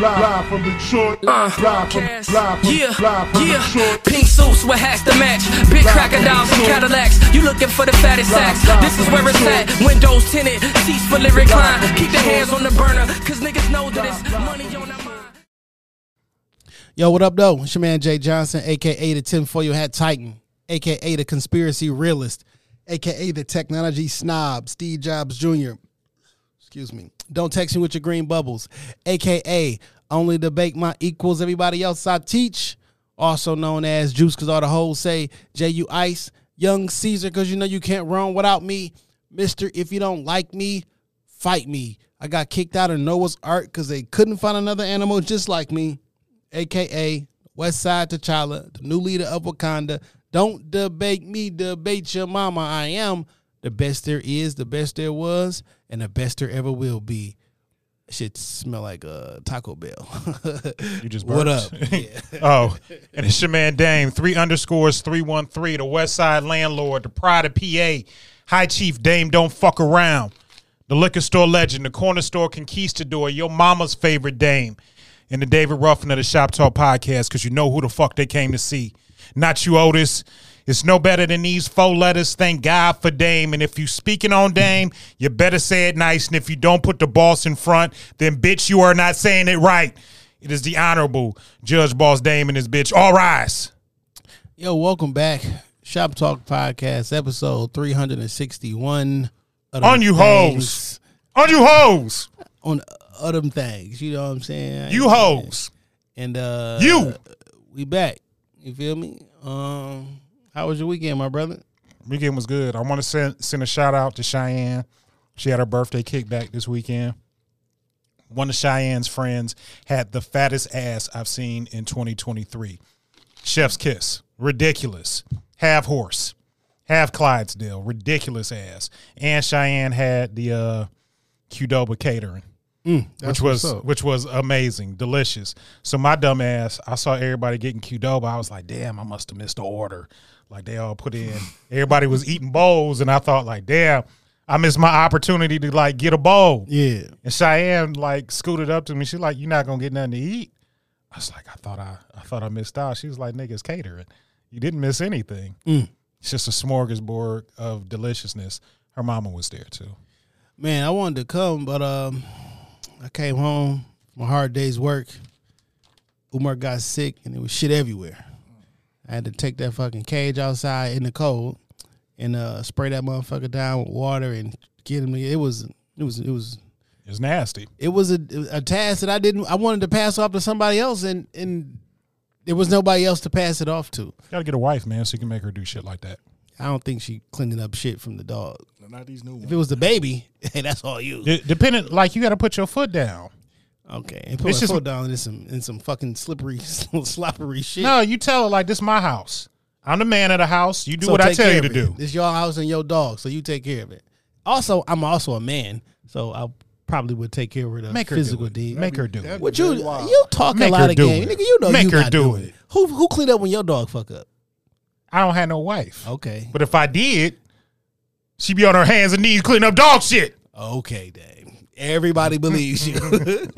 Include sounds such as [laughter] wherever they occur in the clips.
Live from Detroit, live, live from live, live from, Yeah, live from yeah. Detroit. Pink suits with hats to match. Big crocodiles and Cadillacs. You looking for the fattest sacks. This is where it's at. Windows tinted, seats fully reclined. Keep the hands on the burner, cause niggas know that it's money on our mind. Yo, what up, though? It's your man Jay Johnson, aka the tinfoil hat titan, aka the conspiracy realist, aka the technology snob, Steve Jobs Jr. Excuse me. Don't text me with your green bubbles, aka only debate my equals. Everybody else I teach, also known as Juice, because all the hoes say J U Ice, Young Caesar, because you know you can't run without me, Mister. If you don't like me, fight me. I got kicked out of Noah's Ark because they couldn't find another animal just like me aka West Side T'Challa, the new leader of Wakanda. Don't debate me, debate your mama. I am the best there is, the best there was, and the best there ever will be. Shit smell like a Taco Bell. [laughs] You just what up? [laughs] Yeah. Oh, and it's your man Dame. Three underscores, 313, the West Side Landlord, the Pride of PA, High Chief Dame, don't fuck around. The liquor store legend, the corner store conquistador, your mama's favorite Dame, and the David Ruffin of the Shop Talk podcast, because you know who the fuck they came to see. Not you, Otis. It's no better than these four letters. Thank God for Dame. And if you speaking on Dame, you better say it nice. And if you don't put the boss in front, then bitch, you are not saying it right. It is the honorable Judge Boss Dame and his bitch. All rise. Yo, welcome back. Shop Talk Podcast, episode 361. On you things. hoes. On you hoes. On of them things. You know what I'm saying? You hoes. And uh You. we back. You feel me? Um how was your weekend, my brother? Weekend was good. I want to send send a shout out to Cheyenne. She had her birthday kickback this weekend. One of Cheyenne's friends had the fattest ass I've seen in 2023. Chef's kiss. Ridiculous. Half horse. Half Clydesdale. Ridiculous ass. And Cheyenne had the uh Qdoba catering. which was which was amazing, delicious. So my dumb ass, I saw everybody getting Qdoba. I was like, damn, I must have missed the order. Like they all put in, everybody was eating bowls, and I thought like, damn, I missed my opportunity to like get a bowl. Yeah. And Cheyenne like scooted up to me. She's like, "You're not gonna get nothing to eat." I was like, "I thought I, I thought I missed out." She was like, "Niggas catering. You didn't miss anything. It's just a smorgasbord of deliciousness." Her mama was there too. Man, I wanted to come, but um I came home from a hard day's work. Umar got sick and it was shit everywhere. I had to take that fucking cage outside in the cold and uh spray that motherfucker down with water and get him It was it was it was it was nasty. it was a, a task that I didn't I wanted to pass off to somebody else and and there was nobody else to pass it off to. Gotta get a wife, man, so you can make her do shit like that. I don't think she cleaning up shit from the dog. Not these new Ones. If it was the baby, [laughs] hey, that's all you. D- depending, like you got to put your foot down. Okay, and put It's my just- foot down in some in some fucking slippery, [laughs] sloppery shit. No, you tell her like this Is my house. I'm the man of the house. You do So what I tell you to of it. do. This your house and your dog, so you take care of it. Also, I'm also a man, so I probably would take care of the uh, Make her physical do deed. Make her do that'd. What you wild. you talk Make a lot of game, it. nigga. You know Make you her not do doing it. it. Who who cleaned up when your dog fuck up? I don't have no wife. Okay, But if I did, she'd be on her hands and knees cleaning up dog shit. okay, dang. Everybody [laughs] believes you. [laughs]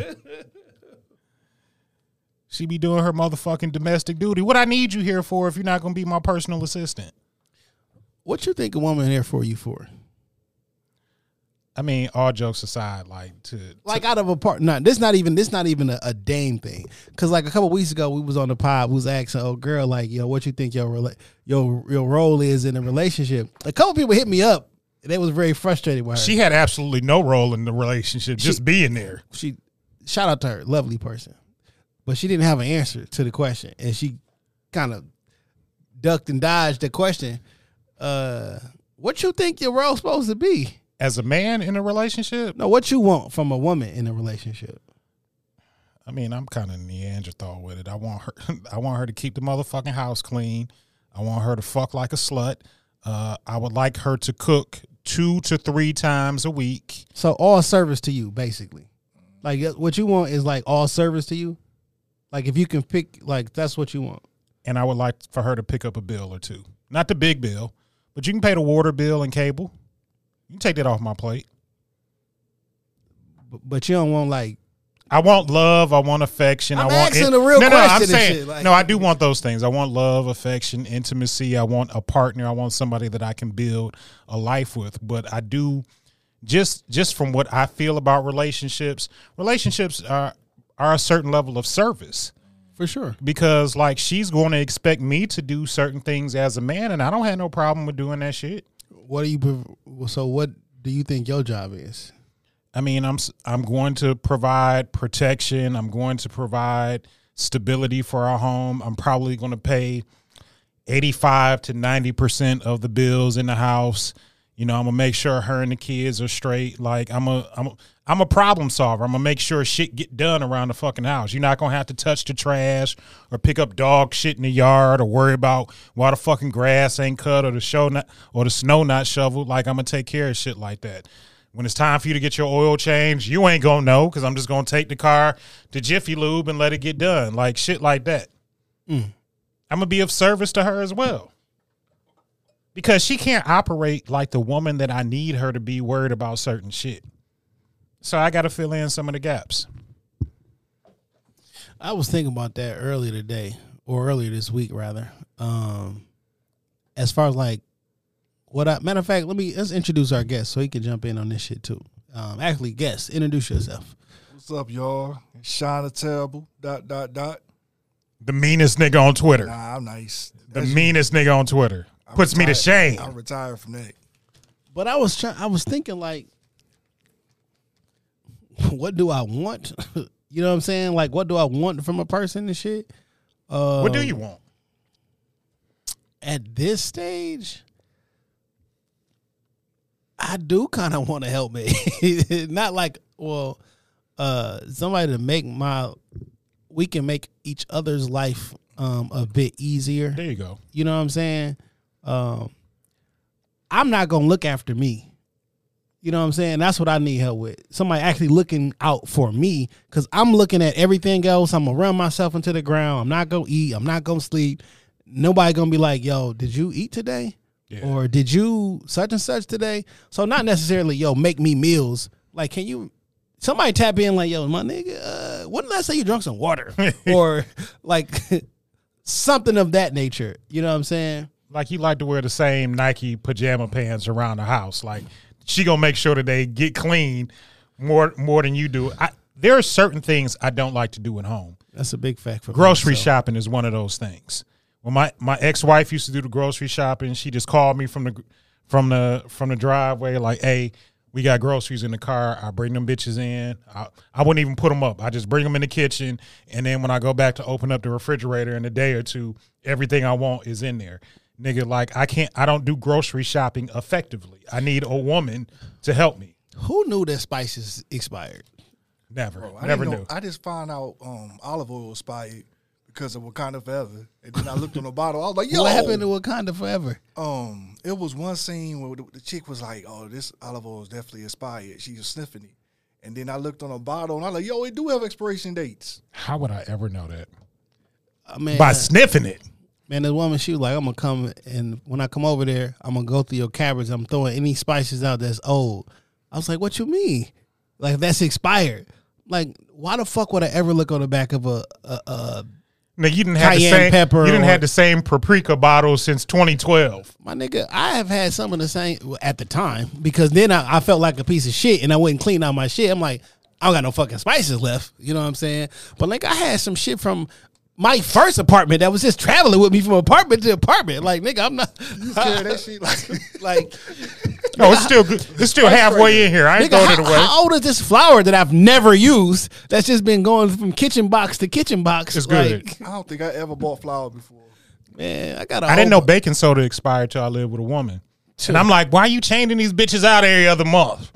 She be doing her motherfucking domestic duty. What I need you here for if you're not gonna be my personal assistant? what you think a woman here for you for? I mean, all jokes aside, like to like out of a part. Not this. Not even this. Not even a, a dame thing. Because like a couple weeks ago, we was on the pod. We was asking, "Oh, girl, like, yo, what you think your rela- your your role is in a relationship?" A couple people hit me up. They was very frustrated with her. she had absolutely no role in the relationship, just being there. she shout out to her, lovely person, but she didn't have an answer to the question, and she kind of ducked and dodged the question. Uh, what you think your role supposed to be? As a man in a relationship, No, what you want from a woman in a relationship? I mean, I'm kind of Neanderthal with it. I want her. [laughs] I want her to keep the motherfucking house clean. I want her to fuck like a slut. Uh, I would like her to cook two to three times a week. So all service to you, basically. Like uh, what you want is like all service to you. Like if you can pick, like that's what you want. and I would like for her to pick up a bill or two. Not the big bill, but you can pay the water bill and cable. You can take that off my plate. But, but you don't want like I want love. I want affection. I'm I want asking a real no, no, I'm saying shit, like- no. I do want those things. I want love, affection, intimacy. I want a partner. I want somebody that I can build a life with. But I do just just from what I feel about relationships. Relationships are are a certain level of service. for sure. because like she's going to expect me to do certain things as a man and I don't have no problem with doing that shit. What do you? So what do you think your job is? I mean, I'm I'm going to provide protection, I'm going to provide stability for our home. I'm probably going to pay 85 to 90% of the bills in the house. You know, I'm going to make sure her and the kids are straight. Like I'm a I'm a, I'm a problem solver. I'm going to make sure shit get done around the fucking house. You're not going to have to touch the trash or pick up dog shit in the yard or worry about why the fucking grass ain't cut or the show not or the snow not shoveled. Like I'm going to take care of shit like that. When it's time for you to get your oil changed, you ain't gonna know because I'm just gonna take the car to Jiffy Lube and let it get done. Like shit like that. I'm gonna be of service to her as well. Because she can't operate like the woman that I need her to be worried about certain shit. So I gotta fill in some of the gaps. I was thinking about that earlier today, or earlier this week, rather. Um, as far as like what I matter of fact, let me let's introduce our guest so he can jump in on this shit too. Um, actually, guest, introduce yourself. What's up, y'all? Sean terrible. Dot dot dot. The meanest nigga on Twitter. Nah, I'm nice. The That's- meanest nigga on Twitter. I'm Puts me to shame. I'm retired from that. But I was trying. I was thinking like, [laughs] what do I want? [laughs] you know what I'm saying? Like, what do I want from a person and shit? Uh, What do you want? at this stage? I do kind of want to help me. [laughs] Not like, well, uh, somebody to make my. We can make each other's life um a bit easier. There you go. You know what I'm saying? Um, I'm not gonna look after me. You know what I'm saying? That's what I need help with. Somebody actually looking out for me because I'm looking at everything else. I'm gonna run myself into the ground. I'm not gonna eat. I'm not gonna sleep. Nobody gonna be like, "Yo, did you eat today?" Yeah. Or did you such and such today? So not necessarily, yo, make me meals. Like, can you? Somebody tap in like, yo, my nigga, uh, when did I say you drunk some water? [laughs] or like [laughs] something of that nature. You know what I'm saying? like you like to wear the same Nike pajama pants around the house. Like she gonna make sure that they get clean more more than you do. I, there are certain things I don't like to do at home. That's a big fact for me, Grocery so. shopping is one of those things. When my my ex wife used to do the grocery shopping, she just called me from the from the from the driveway like, "Hey, we got groceries in the car. I bring them bitches in. I, I wouldn't even put them up. I just bring them in the kitchen, and then when I go back to open up the refrigerator in a day or two, everything I want is in there." Nigga, like I can't. I don't do grocery shopping effectively. I need a woman to help me. Who knew that spices expired? Never, Bro, I never know, knew. I just found out um, olive oil expired because of Wakanda Forever, and then I looked on the bottle. I was like, [laughs] "Yo, What happened to Wakanda Forever? um, it was one scene where the, the chick was like, "Oh, this olive oil is definitely expired." She was sniffing it, and then I looked on the bottle and I was like, "Yo, it do have expiration dates." How would I ever know that? I mean, By sniffing it. man, this woman, she was like, "I'm gonna come and when I come over there, I'm gonna go through your cupboards. I'm throwing any spices out that's old." I was like, "What you mean? Like that's expired? Like why the fuck would I ever look on the back of a a, a Now you didn't have the same. pepper you didn't have the same paprika bottle since 2012. My nigga, I have had some of the same at the time because then I, I felt like a piece of shit and I wouldn't clean out my shit. I'm like, I don't got no fucking spices left. You know what I'm saying? But like, I had some shit from my first apartment that was just traveling with me from apartment to apartment. Like, nigga, I'm not. Carry that shit like, [laughs] like, [laughs] No, it's still good. It's still halfway in here. I ain't nigga, throwing it away. how old is this flour that I've never used that's just been going from kitchen box to kitchen box? It's good. Like, I don't think I ever bought flour before. man, I got. a I didn't know baking soda expired till I lived with a woman. And I'm like, why are you changing these bitches out every other month?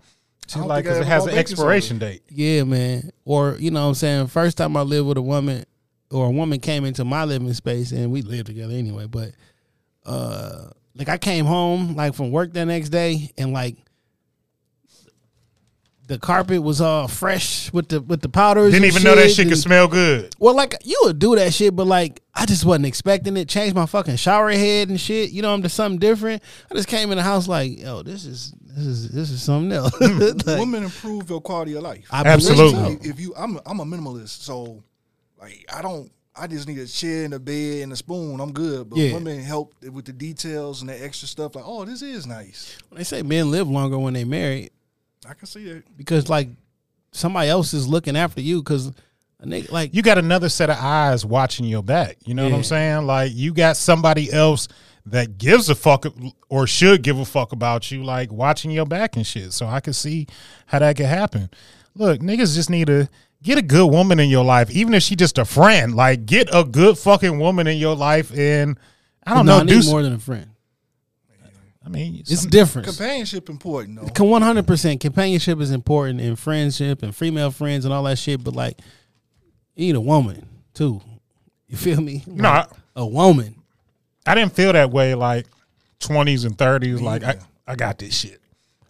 She's like, because it has an baking expiration date. Yeah, man. Or you know what I'm saying, first time I lived with a woman or a woman came into my living space and we lived together anyway, but uh like I came home like from work the next day and like the carpet was all fresh with the with the powders. Didn't and even know that shit and- could smell good. Well, like you would do that shit, but like I just wasn't expecting it. Changed my fucking shower head and shit. You know, I'm just something different. I just came in the house like, yo, this is this is this is something else. [laughs] Like, Women improve your quality of life. I believe Absolutely. so. If you, I'm, I'm a minimalist, so like I don't. I just need a chair and a bed and a spoon. I'm good. But Yeah. women help with the details and the extra stuff. Like, oh, this is nice. They say men live longer when they married I can see that. because like somebody else is looking after you. Because a nigga like You got another set of eyes watching your back. You know what I'm saying? Like you got somebody else that gives a fuck or should give a fuck about you, like watching your back and shit. So I can see how that could happen. Look, niggas just need to get a good woman in your life, even if she just a friend. Like get a good fucking woman in your life, and I don't no, know, I do need s- more than a friend. I mean, It's different. Companionship important though. One hundred percent companionship is important in friendship and female friends and all that shit. But like, you need a woman too. You feel me? [laughs] No, I- Like, a woman. I didn't feel that way like 20s and 30s. Like I, I got this shit.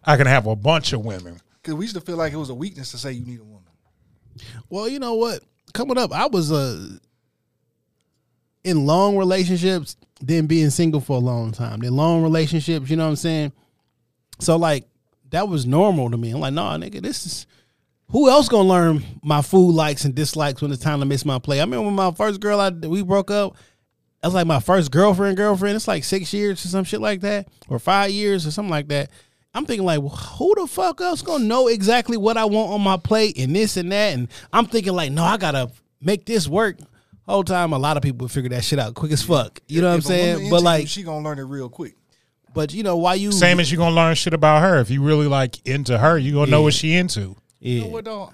I can have a bunch of women. Because we used to feel like it was a weakness to say you need a woman. Well, you know what? Coming up, I was uh in long relationships, then being single for a long time. Then long relationships, you know what I'm saying? So like that was normal to me. I'm like, nah, nigga, this is who else gonna learn my food likes and dislikes when it's time to miss my play? I remember when my first girl I we broke up. That was like my first girlfriend, girlfriend. It's like six years or some shit like that, or five years or something like that. I'm thinking like, well, who the fuck else gonna know exactly what I want on my plate and this and that? And I'm thinking like, no, I gotta make this work. Whole time, a lot of people figure that shit out quick as fuck. You know what I'm If saying? But like, she gonna learn it real quick. but you know why you Same as you gonna learn shit about her. If you really like into her, you gonna know what she into. You yeah. know what though?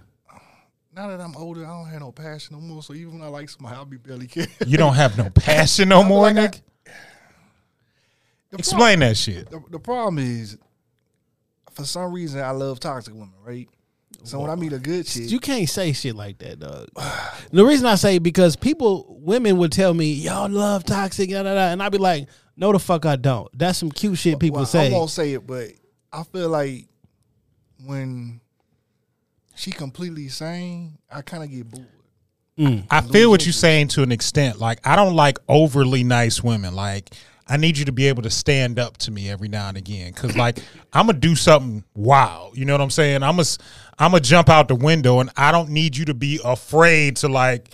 Now that I'm older, I don't have no passion no more. So even when I like somebody, I'll be barely care. You don't have no passion no [laughs] more, like I- Nick. Explain that shit. the, the problem is, for some reason, I love toxic women, right? So when I meet a good chick, You can't say shit like that, dog. the reason I say because people, women would tell me, "Y'all love toxic," da, da, da, and I'd be like, "No, the fuck, I don't." That's some cute shit people well, say. I won't say it, but I feel like when she completely sane, I kind of get bored. I feel what you're saying to an extent. Like I don't like overly nice women. Like I need you to be able to stand up to me every now and again. Cause like I'm gonna do something wild. You know what I'm saying? I'm gonna I'm gonna jump out the window, and I don't need you to be afraid to like,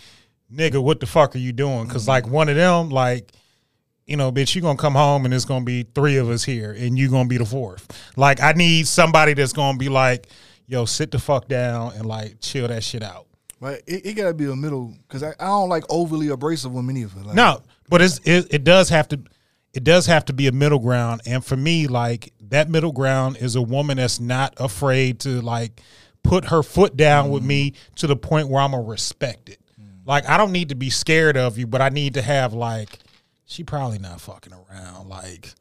nigga, what the fuck are you doing? Cause like one of them, like. You know, bitch, you gonna come home and it's gonna be three of us here, and you gonna be the fourth. Like, I need somebody that's gonna be like, "Yo, sit the fuck down and like chill that shit out." But it, it gotta be a middle because I, I don't like overly abrasive women either. Like, No, but it's it, it does have to it does have to be a middle ground, and for me, like that middle ground is a woman that's not afraid to like put her foot down with mm. me to the point where I'm gonna respect it. Mm. Like I don't need to be scared of you, but I need to have like she probably not fucking around. Like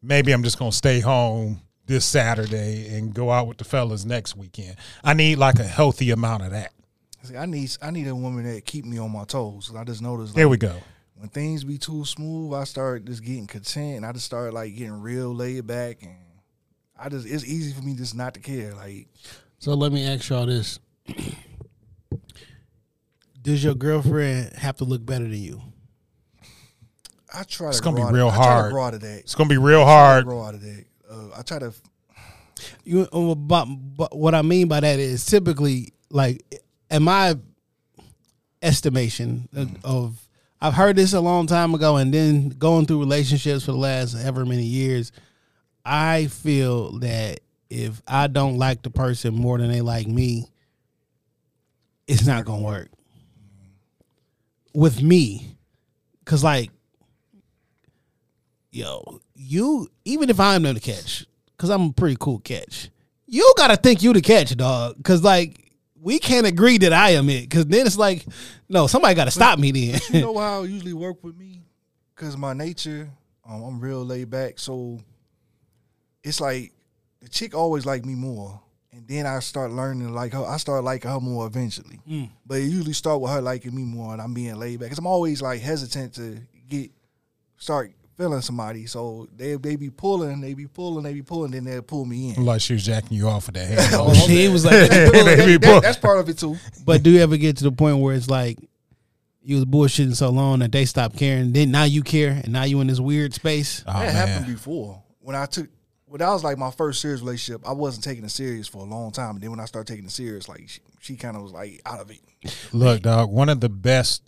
maybe I'm just gonna stay home this Saturday and go out with the fellas next weekend. I need like a healthy amount of that. See, I need I need a woman that keep me on my toes. I just noticed. Like, There we go. When things be too smooth, I start just getting content, and I just start like getting real laid back, and I just it's easy for me just not to care. Like So let me ask y'all this: Does your girlfriend have to look better than you? I try. It's to gonna be grow out- real I try hard. to grow out of that. It's gonna be real I to hard. grow out of that. Uh, I try to. You, uh, but, but what I mean by that is typically, like, in my estimation of- of, I've heard this a long time ago, and then going through relationships for the last ever many years, I feel that if I don't like the person more than they like me, it's not gonna work. With me, cause like, yo, you even if I'm the catch, cause I'm a pretty cool catch, you gotta think you the catch, dog, cause like we can't agree that I am it, cause then it's like, no, somebody gotta stop me then. You [laughs] know how it usually work with me? Because my nature, um, I'm real laid back. So it's like the chick always like me more. And then I start learning like her. I start liking her more eventually. But it usually start with her liking me more and I'm being laid back. Because I'm always like hesitant to get, start feeling somebody. So they they be pulling, they be pulling, they be pulling, then they pull me in. Like she was jacking you off with that [laughs] hand. Oh, He was like, That- [laughs] They be that- that's part of it too. but do you ever get to the point where it's like you was bullshitting so long that they stopped caring? Then now you care, and now you in this weird space. Oh, that man. happened before. When I took, when that was like my first serious relationship, I wasn't taking it serious for a long time. And then when I started taking it serious, like she, she kind of was like out of it. Look, dog, one of the best.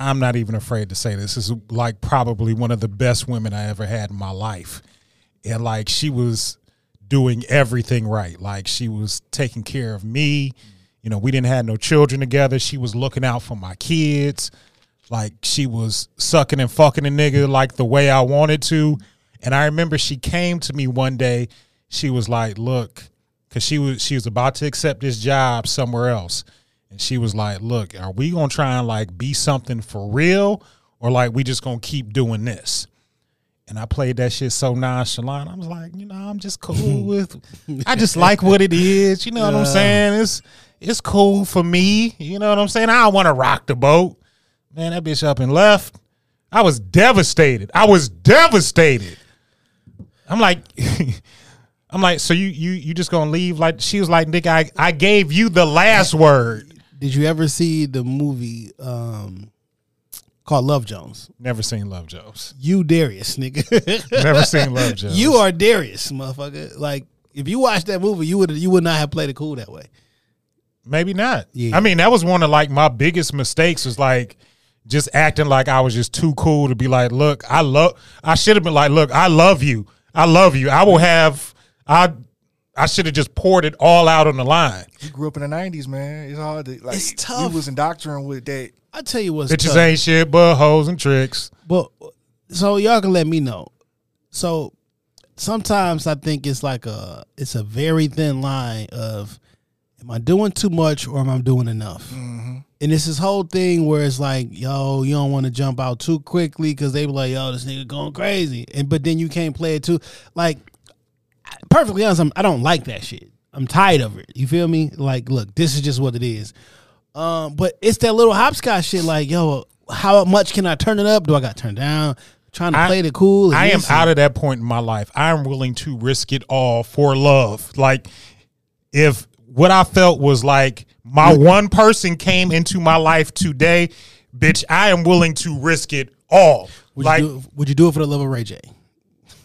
I'm not even afraid to say this. Is like probably one of the best women I ever had in my life, and like she was doing everything right. Like she was taking care of me. You know, we didn't have no children together. She was looking out for my kids. Like she was sucking and fucking a nigga like the way I wanted to. And I remember she came to me one day. She was like, "Look," because she was she was about to accept this job somewhere else, and she was like, "Look, are we gonna try and like be something for real, or like we just gonna keep doing this?" And I played that shit so nonchalant. I was like, you know, I'm just cool [laughs] with. I just like what it is. You know what I'm saying? It's it's cool for me. You know what I'm saying? I don't want to rock the boat. Man, that bitch up and left. I was devastated. I was devastated. I'm like, [laughs] I'm like, so you you you just gonna leave? Like she was like, Nick, I I gave you the last word. Did you ever see the movie um, called Love Jones? Never seen Love Jones. You Darius, nigga. [laughs] Never seen Love [laughs] Jones. you are Darius, motherfucker. Like if you watched that movie, you would you would not have played it cool that way. Maybe not. Yeah. I mean, that was one of like my biggest mistakes was like just acting like I was just too cool to be like, look, I love I should have been like, look, I love you. I love you. I will have I I should have just poured it all out on the line. You grew up in the '90s, man. It's hard to like. It's tough. We was indoctrinated with that. I tell you what's Bitches tough. ain't shit but hoes and tricks. But so y'all can let me know. So sometimes I think it's like a it's a very thin line of am I doing too much or am I doing enough? Mm-hmm. And it's this whole thing where it's like, yo, you don't want to jump out too quickly because they be like, yo, this nigga going crazy, and but then you can't play it too. Like, perfectly honest, I'm, I don't like that shit. I'm tired of it. You feel me? Like, look, this is just what it is. Um, but it's that little hopscotch shit. Like, yo, how much can I turn it up? Do I got turned down? Trying to I- play the cool. I am out of that point in my life. I am willing to risk it all for love. Like if what I felt was like my one person came into my life today, bitch, I am willing to risk it all. Would like you do, would you do it for the love of Ray J?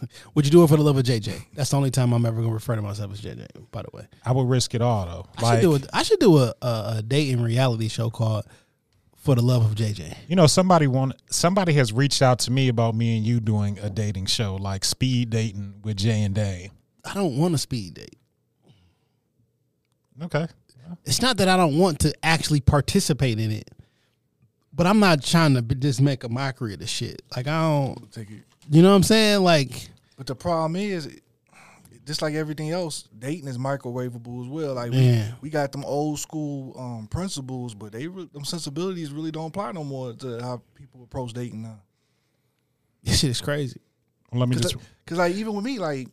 [laughs] would you do it for the love of JJ? That's the only time I'm ever gonna refer to myself as JJ. By the way, I would risk it all though. I Like should do a, I should do a, a, a dating reality show called "For the Love of JJ." you know, somebody want somebody has reached out to me about me and you doing a dating show, like speed dating with Jay and Day. I don't want a speed date. Okay. It's not that I don't want to actually participate in it, but I'm not trying to just make a mockery of the shit. Like I don't, Take it. you know what I'm saying? Like But the problem is, just like everything else, dating is microwavable as well. Like we, we got them old school um, principles, but they re- them sensibilities really don't apply no more to how people approach dating now. this shit is crazy. Let me Cause, just like- Cause like even with me, like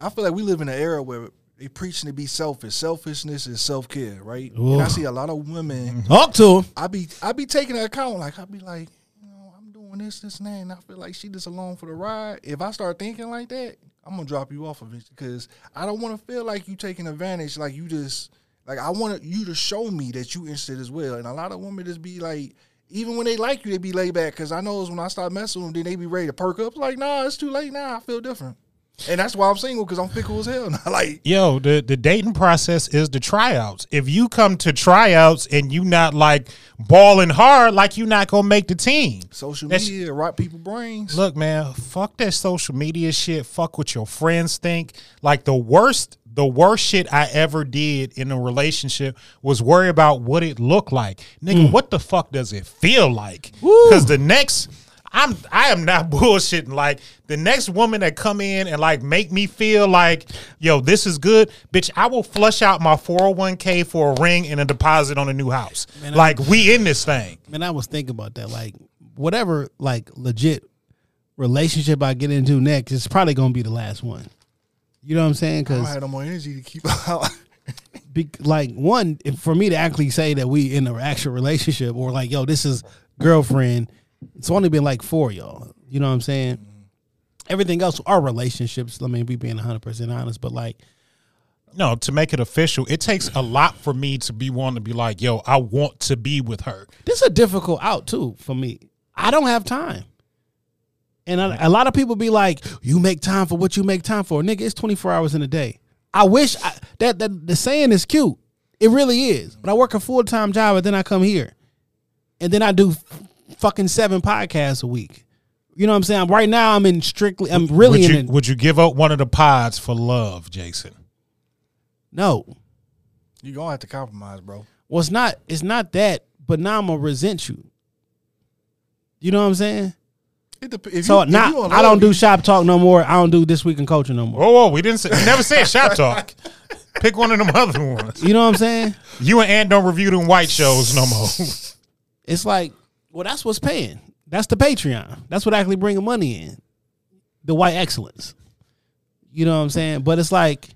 I feel like we live in an era where they preaching to be selfish. Selfishness is self care, right? And I see a lot of women. Mm-hmm. Talk to. I be I be taking into account like I be like, you know, I'm doing this, this, and that, and I feel like she just along for the ride. If I start thinking like that, I'm gonna drop you off of it because I don't want to feel like you taking advantage. Like you just like I want you to show me that you interested as well. And a lot of women just be like. Even when they like you, they be laid back. Cause I know when I start messing with them, then they be ready to perk up. Like, nah, it's too late now. I feel different, and that's why I'm single. Cause I'm fickle as hell. [laughs] Like, Yo, the, the dating process is the tryouts. If you come to tryouts and you not like balling hard, like you not gonna make the team. social That's- media rot people brains. Look, man, fuck that social media shit. Fuck what your friends think. Like the worst, the worst shit I ever did in a relationship was worry about what it looked like. Nigga, mm. what the fuck does it feel like? Because the next I'm I am not [laughs] bullshitting. Like the next woman that come in and like make me feel like, yo, this is good, bitch. I will flush out my 401k for a ring and a deposit on a new house. like we in this thing. Man, I was thinking about that. Like, whatever, like, legit relationship I get into next, it's probably gonna be the last one. You know what I'm saying? Because I don't Because, have no more energy to keep [laughs] out. like, one, if, for me to actually say that we in an actual relationship, or like, yo, this is girlfriend, it's only been like four y'all. You know what I'm saying? Mm-hmm. everything else are relationships. I mean, we being hundred percent honest, but like No, to make it official, it takes a lot for me to be one to be like, yo, I want to be with her. this is a difficult out too for me. I don't have time. And a, a lot of people be like, "You make time for what you make time for, nigga." It's twenty four hours in a day. I wish I, that that the saying is cute. It really is. But I work a full time job, and then I come here, and then I do fucking seven podcasts a week. You know what I'm saying? Right now, I'm in strictly. I'm really would in you, it. would you give up one of the pods for love, Jason? No, You're gonna have to compromise, bro. well, it's not. It's not that. But now I'm gonna resent you. You know what I'm saying? It dep- if So you- if now you I don't do shop talk no more. I don't do this week in culture no more. Whoa, whoa, we didn't say, we never said shop talk. [laughs] Pick one of them other ones. You know what I'm saying? You and Ant don't review them white shows no more. It's like, well, that's what's paying. That's the Patreon. That's what actually bringing money in. The white excellence. You know what I'm saying? But it's like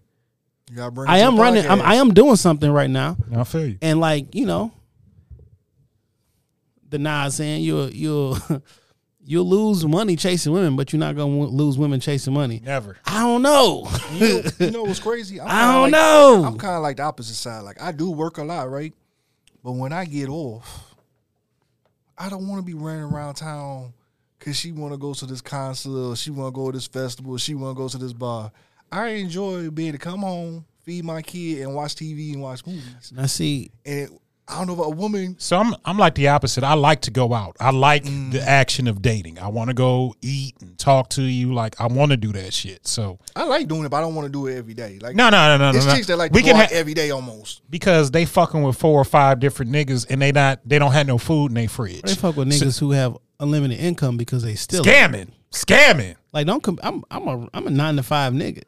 You gotta bring I am running. I'm. I am doing something right now, I feel you. and like you know, the Nas saying you'll you'll [laughs] you'll lose money chasing women, but you're not gonna w- lose women chasing money. Never. I don't know. You know, you know what's crazy? I'm [laughs] I don't like, know. I'm kind of like the opposite side. Like I do work a lot, right? But when I get off, I don't want to be running around town because she want to go to this concert, or she want to go to this festival, she want to go to this bar. I enjoy being to come home, feed my kid, and watch TV and watch movies. Now see, And I don't know about a woman. So I'm I'm like the opposite. I like to go out. I like mm. the action of dating. I want to go eat and talk to you. Like I want to do that shit. So I like doing it, but I don't want to do it every day. Like no, no, no, no, There's no. no. chicks that like we to go can out ha- every day almost. because they fucking with four or five different niggas and they not they don't have no food in their fridge. they fuck with niggas who have unlimited income because they still Scamming, scamming. Like don't come. I'm I'm a I'm a nine to five nigga.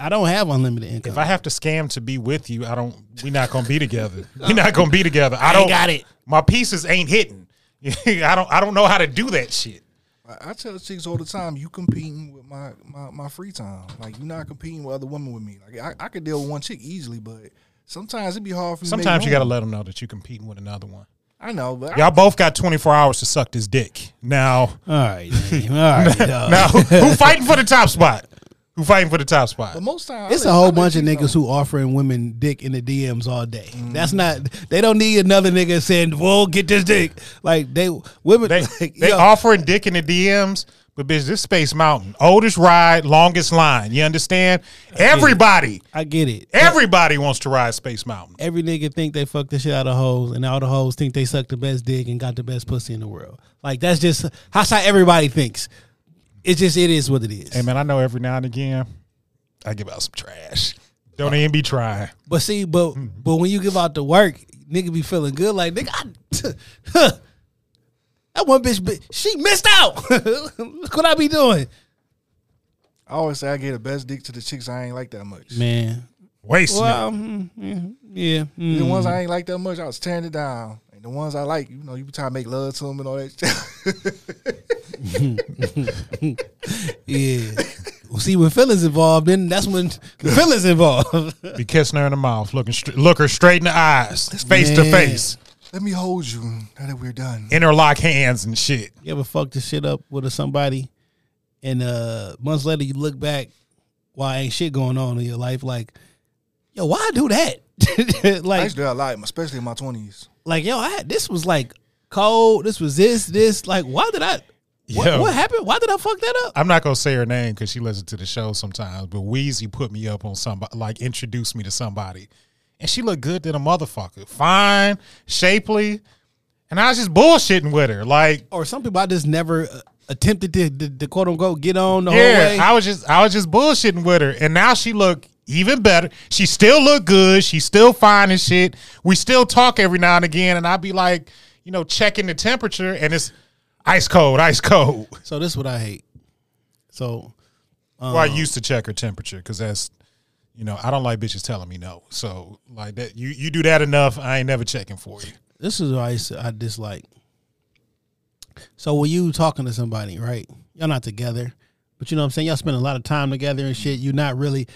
I don't have unlimited income. If I have to scam to be with you, I don't. We not gonna be together. [laughs] We not gonna be together. I don't got it. My pieces ain't hitting. [laughs] I don't. I don't know how to do that shit. I, I tell chicks all the time, you competing with my, my, my free time. Like you're not competing with other women with me. Like I, I could deal with one chick easily, but sometimes it'd be hard for me. to Sometimes you got to let them know that you're competing with another one. I know, but Y'all both got 24 hours to suck this dick. Now, all right, all right [laughs] dog. now, who fighting for the top spot? Who fighting for the top spot? but most times It's a whole bunch of niggas know. who offering women dick in the DMs all day. Mm-hmm. That's not. They don't need another nigga saying, "Whoa, get this dick." Like they women. They like, they offering dick in the DMs, but bitch, this Space Mountain, oldest ride, longest line. You understand? Everybody, I get it. everybody wants to ride Space Mountain. Every nigga think they fuck the shit out of hoes, and all the hoes think they suck the best dick and got the best pussy in the world. Like that's just that's how everybody thinks. It's just it is what it is. Hey man, I know every now and again I give out some trash. Don't even be trying. But see, but but when you give out the work, nigga be feeling good. Like nigga, I, [laughs] huh, that one bitch, bi- she missed out. [laughs] Look what I be doing, I always say I get the best dick to the chicks I ain't like that much. man. Wasting Well, it. mm, yeah, yeah. The mm. ones I ain't like that much, I was tearing it down. And the ones I like, you know, you be trying to make love to them and all that shit. [laughs] yeah. Well, see, when feelings involved, then that's when the feelings involved. [laughs] Be kissing her in the mouth, looking str- look her straight in the eyes, face to face, Let me hold you now that we're done. interlock hands and shit. you ever fuck this shit up with a somebody, and uh months later you look back while ain't shit going on in your life, like, yo, why do that? [laughs] like, I used to do that a lot, especially in my twenties. Like yo, I had, this was like cold. This was this, this. Like, why did I? What, Yo. what happened? Why did I fuck that up? I'm not gonna say her name because she listens to the show sometimes. But Wheezy put me up on somebody, like introduced me to somebody, and she looked good than a motherfucker, fine, shapely, and I was just bullshitting with her. Like, Or some people I just never uh, attempted to, to, to quote unquote get on the whole yeah, way. I was just, I was just bullshitting with her, and now she look even better. She still look good. She still fine and shit. We still talk every now and again, and I'd be like, you know, checking the temperature, and it's ice cold, ice cold. [laughs] so this is what I hate. So well, I um, used to check her temperature because that's, you know, I don't like bitches telling me no. So like that, you you do that enough, I ain't never checking for you. this is what I, used to- I dislike. So when you talking to somebody, right? Y'all not together, but you know what I'm saying. Y'all spend a lot of time together and shit. You're not really.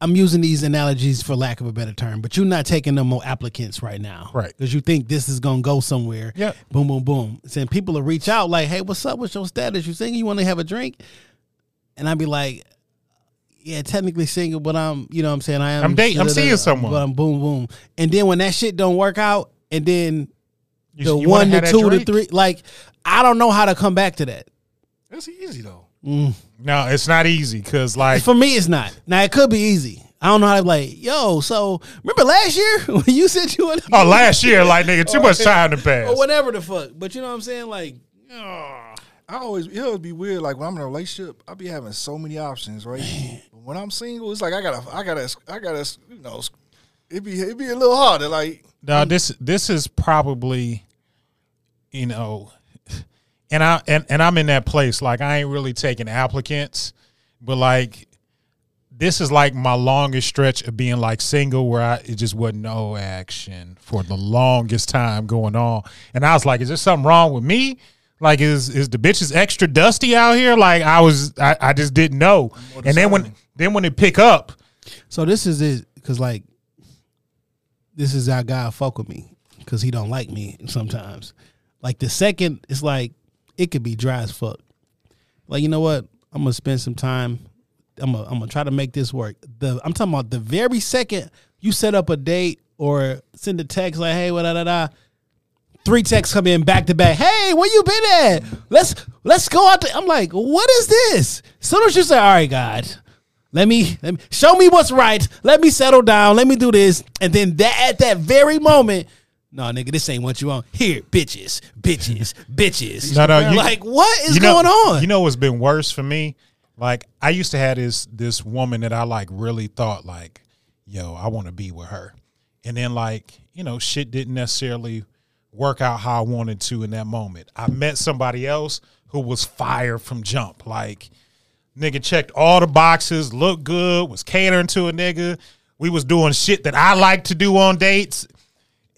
I'm using these analogies for lack of a better term, but you're not taking no more applicants right now, Right. Because you think this is gonna go somewhere. Yeah. Boom, boom, boom. Saying people will reach out like, "Hey, what's up? What's your status? You singing? You want to have a drink?" and I'd be like, yeah, technically single, but I'm, you know, what I'm saying I am. I'm dating- I'm seeing someone. But I'm boom, boom, and then when that shit don't work out, and then You- the you one to two to three, like I don't know how to come back to that. That's easy though. Mm. No, it's not easy because like For me, it's not. Now it could be easy. I don't know how to like, yo. So remember last year [laughs] when you said you wanted oh last year like nigga too much [laughs] time to pass. or whatever the fuck. But you know what I'm saying? Like, I always it always be weird. Like when I'm in a relationship, I be having so many options, right? But when I'm single, it's like I gotta, I gotta, I gotta, you know, it be it be a little harder. Like Now this this is probably, you know, and I and, and I'm in that place. Like I ain't really taking applicants, but like this is like my longest stretch of being like single where I it just wasn't no action for the longest time going on. And I was like, is there something wrong with me? Like is is the bitches extra dusty out here? Like I was I, I just didn't know. And then when then when it pick up, so this is it because like, this is how God fuck with me because he don't like me sometimes. Like the second, it's like it could be dry as fuck. Like you know what? I'm gonna spend some time. I'm gonna, I'm gonna try to make this work. The I'm talking about the very second you set up a date or send a text like, "Hey, what da da da." Three texts come in back to back. Hey, where you been at? Let's let's go out. To, I'm like, what is this? Soon as you say, "All right, God, let me let me show me what's right. Let me settle down. Let me do this," and then that at that very moment, no, nigga, this ain't what you want. Here, bitches, bitches, [laughs] bitches. No, no, you- like what is you know, going on? You know what's been worse for me? Like I used to have this this woman that I like really thought like, yo, I want to be with her. And then like, you know, shit didn't necessarily work out how I wanted to in that moment. I met somebody else who was fire from jump. Like nigga checked all the boxes, looked good, was catering to a nigga. We was doing shit that I like to do on dates.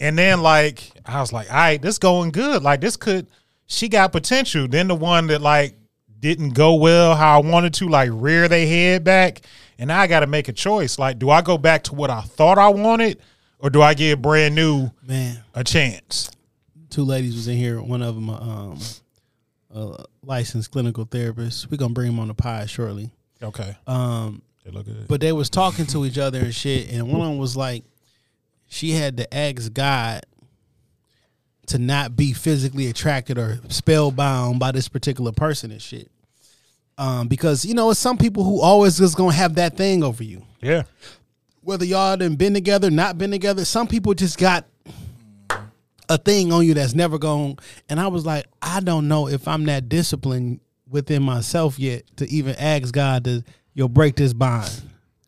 And then like I was like, all right, this going good. Like this could she got potential. Then the one that like didn't go well how I wanted to, like rear their head back. And I gotta make a choice. Like, do I go back to what I thought I wanted? Or do I give brand new Man, a chance? two ladies was in here. One of them, um, a licensed clinical therapist. We're gonna bring them on the pod shortly. Okay. Um, They look good. but they was talking to each other and shit, and one of them was like, she had to ask God to not be physically attracted or spellbound by this particular person and shit. Um, because you know, it's some people who always just gonna have that thing over you. yeah. Whether y'all done been together, not been together, some people just got a thing on you that's never gone. And I was like, I don't know if I'm that disciplined within myself yet to even ask God to you'll break this bond.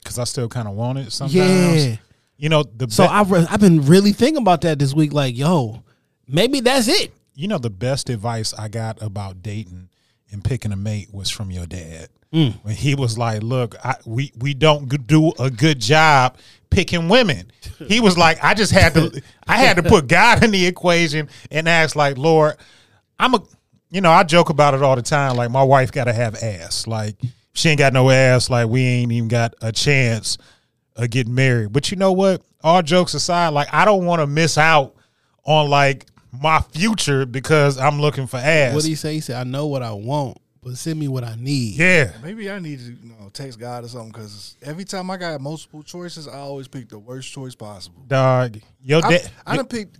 Cause I still kind of want it sometimes. Yeah. You know, the So be- I've re- I've been really thinking about that this week. Like, yo, maybe that's it. you know the best advice I got about dating and picking a mate was from your dad. Mm. When he was like, "Look, I, we we don't do a good job picking women." He was like, "I just had to I had to put God in the equation and ask like, Lord, I'm a you know, I joke about it all the time like my wife got to have ass. Like she ain't got no ass like we ain't even got a chance Uh, of getting married. But you know what? All jokes aside, like I don't want to miss out on like my future because I'm looking for ass. What did he say? He said, I know what I want, but send me what I need. yeah. maybe I need to you know text God or something because every time I got multiple choices, I always pick the worst choice possible. Dog. Your I, dad I done picked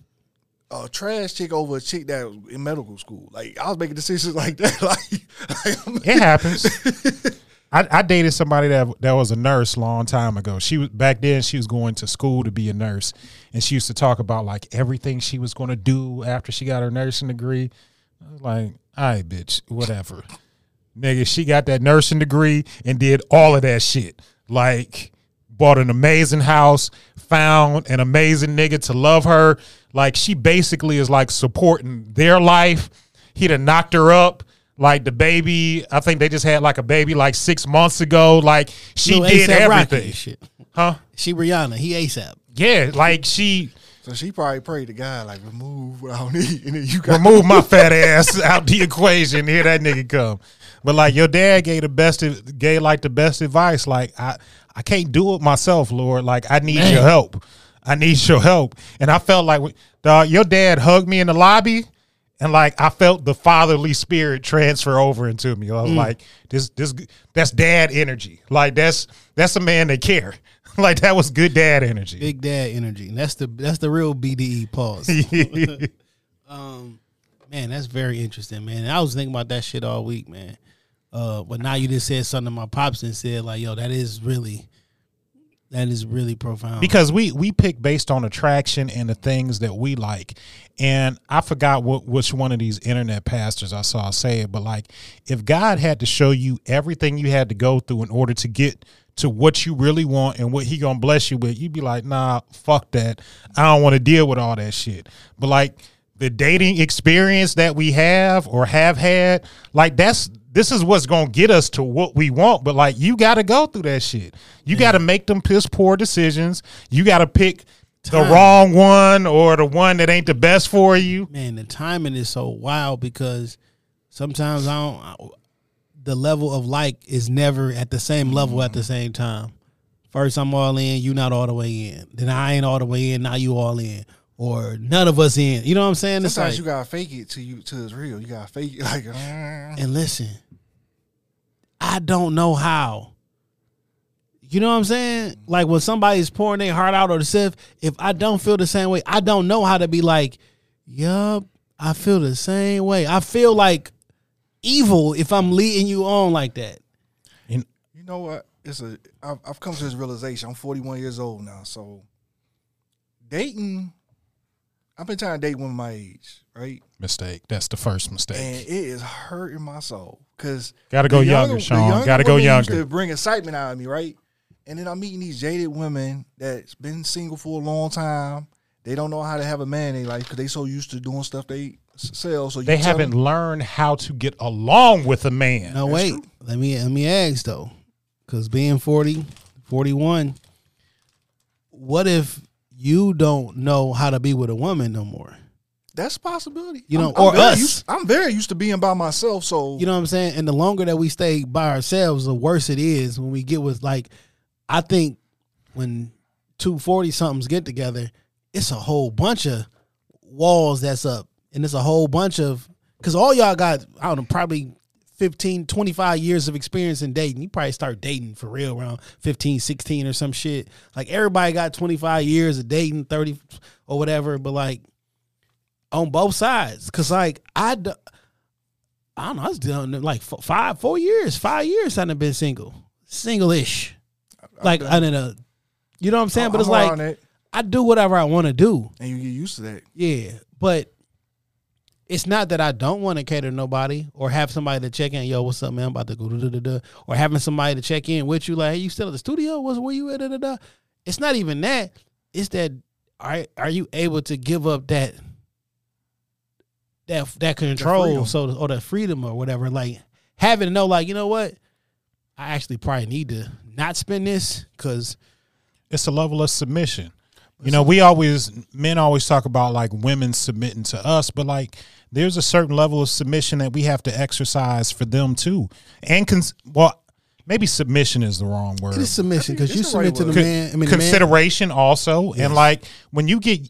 a trash chick over a chick that was in medical school. Like I was making decisions [laughs] like that. [laughs] like, like, I'm- It happens. [laughs] I, I dated somebody that that was a nurse long time ago. She was back then. She was going to school to be a nurse, and she used to talk about like everything she was going to do after she got her nursing degree. I was like, "All right, bitch, whatever, nigga." She got that nursing degree and did all of that shit. Like, bought an amazing house, found an amazing nigga to love her. Like, she basically is like supporting their life. He'd have knocked her up. Like the baby, I think they just had like a baby like six months ago. Like she Little did A$AP Rocky everything, and shit. huh? She Rihanna. He ASAP. Yeah, like she so she probably prayed to God like remove what I don't need, and then you got remove my [laughs] fat ass out the equation. Here that nigga come. But like your dad gave the best, gave like the best advice. Like I, I can't do it myself, Lord. Like I need your help. I need your help. And I felt like, dog, your dad hugged me in the lobby, and like I felt the fatherly spirit transfer over into me. I was like, this this that's dad energy. Like that's that's a man that care. [laughs] like that was good dad energy. Big dad energy. And that's the that's the real BDE pause. [laughs] [laughs] um, man, that's very interesting, man. I was thinking about that shit all week, man. Uh, but now you just said something to my pops and said like, yo, that is really, that is really profound. because we we pick based on attraction and the things that we like. And i forgot what which one of these internet pastors i saw say it but like if god had to show you everything you had to go through in order to get to what you really want and what he gonna bless you with you'd be like nah fuck that. I don't want to deal with all that shit. But like the dating experience that we have or have had like that's this is what's gonna get us to what we want but like you gotta go through that shit you gotta make them piss poor decisions you gotta pick the wrong one or the one that ain't the best for you man, the timing is so wild because sometimes I don't. I- the level of like is never at the same level at the same time. First, I'm all in, you not all the way in. Then I ain't all the way in, now you all in, or none of us in. You know what I'm saying? It's Sometimes like, you gotta fake it till you till it's real. You gotta fake it [laughs] like. uh, and listen, I don't know how. You know what I'm saying? Like when somebody's pouring their heart out or the stuff, if I don't feel the same way, I don't know how to be like, yup, I feel the same way. I feel like evil if I'm leading you on like that. And you know what? It's a. I've, I've come to this realization. I'm 41 years old now, so dating. I've been trying to date women my age, right? mistake that's the first mistake. And mistake it is hurting my soul because Gotta go younger, Sean. Gotta go Used younger. to bring excitement out of me, right? And then I'm meeting these jaded women that's been single for a long time. They don't know how to have a man in their life because they so used to doing stuff they sell. So you they haven't them- learned how to get along with a man No, wait. Let me let me ask though. Cause being 40, 41, what if you don't know how to be with a woman no more? That's a possibility. You know, I'm, I'm or very us. Used, I'm very used to being by myself. So You know what I'm saying? And the longer that we stay by ourselves, the worse it is when we get with like I think when two forty somethings get together, it's a whole bunch of walls that's up. And it's a whole bunch of cause all y'all got, I don't know, probably 15, 25 years of experience in dating. You probably start dating for real around 15, 16 or some shit. Like everybody got 25 years of dating, 30 or whatever, but like on both sides. Cause like I d- I don't know. I was doing like f- five, four years, five years. I done been single, single-ish. Like I didn't, uh, you know what I'm saying? but it's I'm like that, I do whatever I want to do. and you get used to that. Yeah, but it's not that I don't want to cater to nobody or have somebody to check in. Yo, what's up, man? I'm about to go. Da, da, da. Or having somebody to check in with you, like, hey, you still at the studio? What's where you at? Da, da, da. It's not even that. It's that are are you able to give up that that that control, so or the freedom or whatever? Like having to know, like, you know what? I actually probably need to not spend this because it's a level of submission. You know, we always men always talk about like women submitting to us, but like there's a certain level of submission that we have to exercise for them too. And cons- well, maybe submission is the wrong word. it's submission because it's you the submit right to the word. Man. I mean, the man- consideration also, and like when you get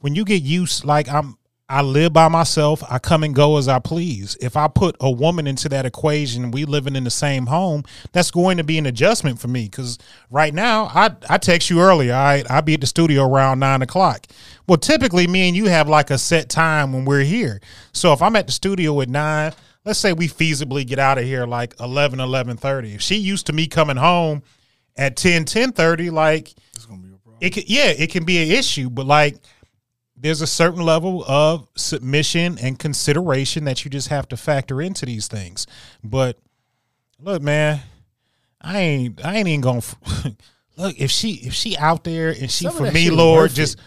when you get used, like I'm. I live by myself. I come and go as I please. If I put a woman into that equation, we living in the same home, that's going to be an adjustment for me. Because right now, I I text you earlier. I I be at the studio around nine o'clock. Well, typically, me and you have like a set time when we're here. So if I'm at the studio at nine, let's say we feasibly get out of here like 11, 11.30. If she used to me coming home at 10, 10.30, like It's gonna be a problem. it can, yeah, it can be an issue, but like there's a certain level of submission and consideration that you just have to factor into these things. But look, man, I ain't I ain't even gonna f- [laughs] look if she if she out there and she Some for me, Lord, just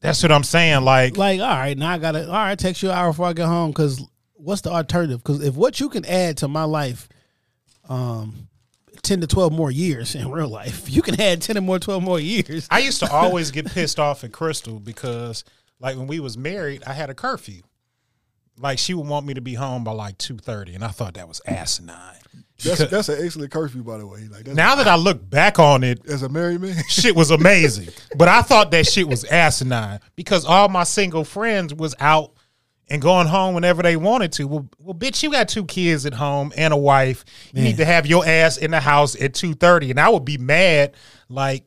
that's what I'm saying. Like, like, all right, now I gotta, all right, text you an hour before I get home. Because what's the alternative? Because if what you can add to my life, um, ten to twelve more years in real life, you can add ten or more, twelve more years. I used to always get [laughs] pissed off at Crystal because, like, when we was married, I had a curfew. Like, she would want me to be home by like two thirty, and I thought that was asinine. That's Because- that's an excellent curfew, by the way. Like that's, now that I look back on it, as a married man, [laughs] shit was amazing. but I thought that shit was asinine because all my single friends was out and going home whenever they wanted to. Well, well, bitch, you got two kids at home and a wife. You need to have your ass in the house at two thirty, and I would be mad like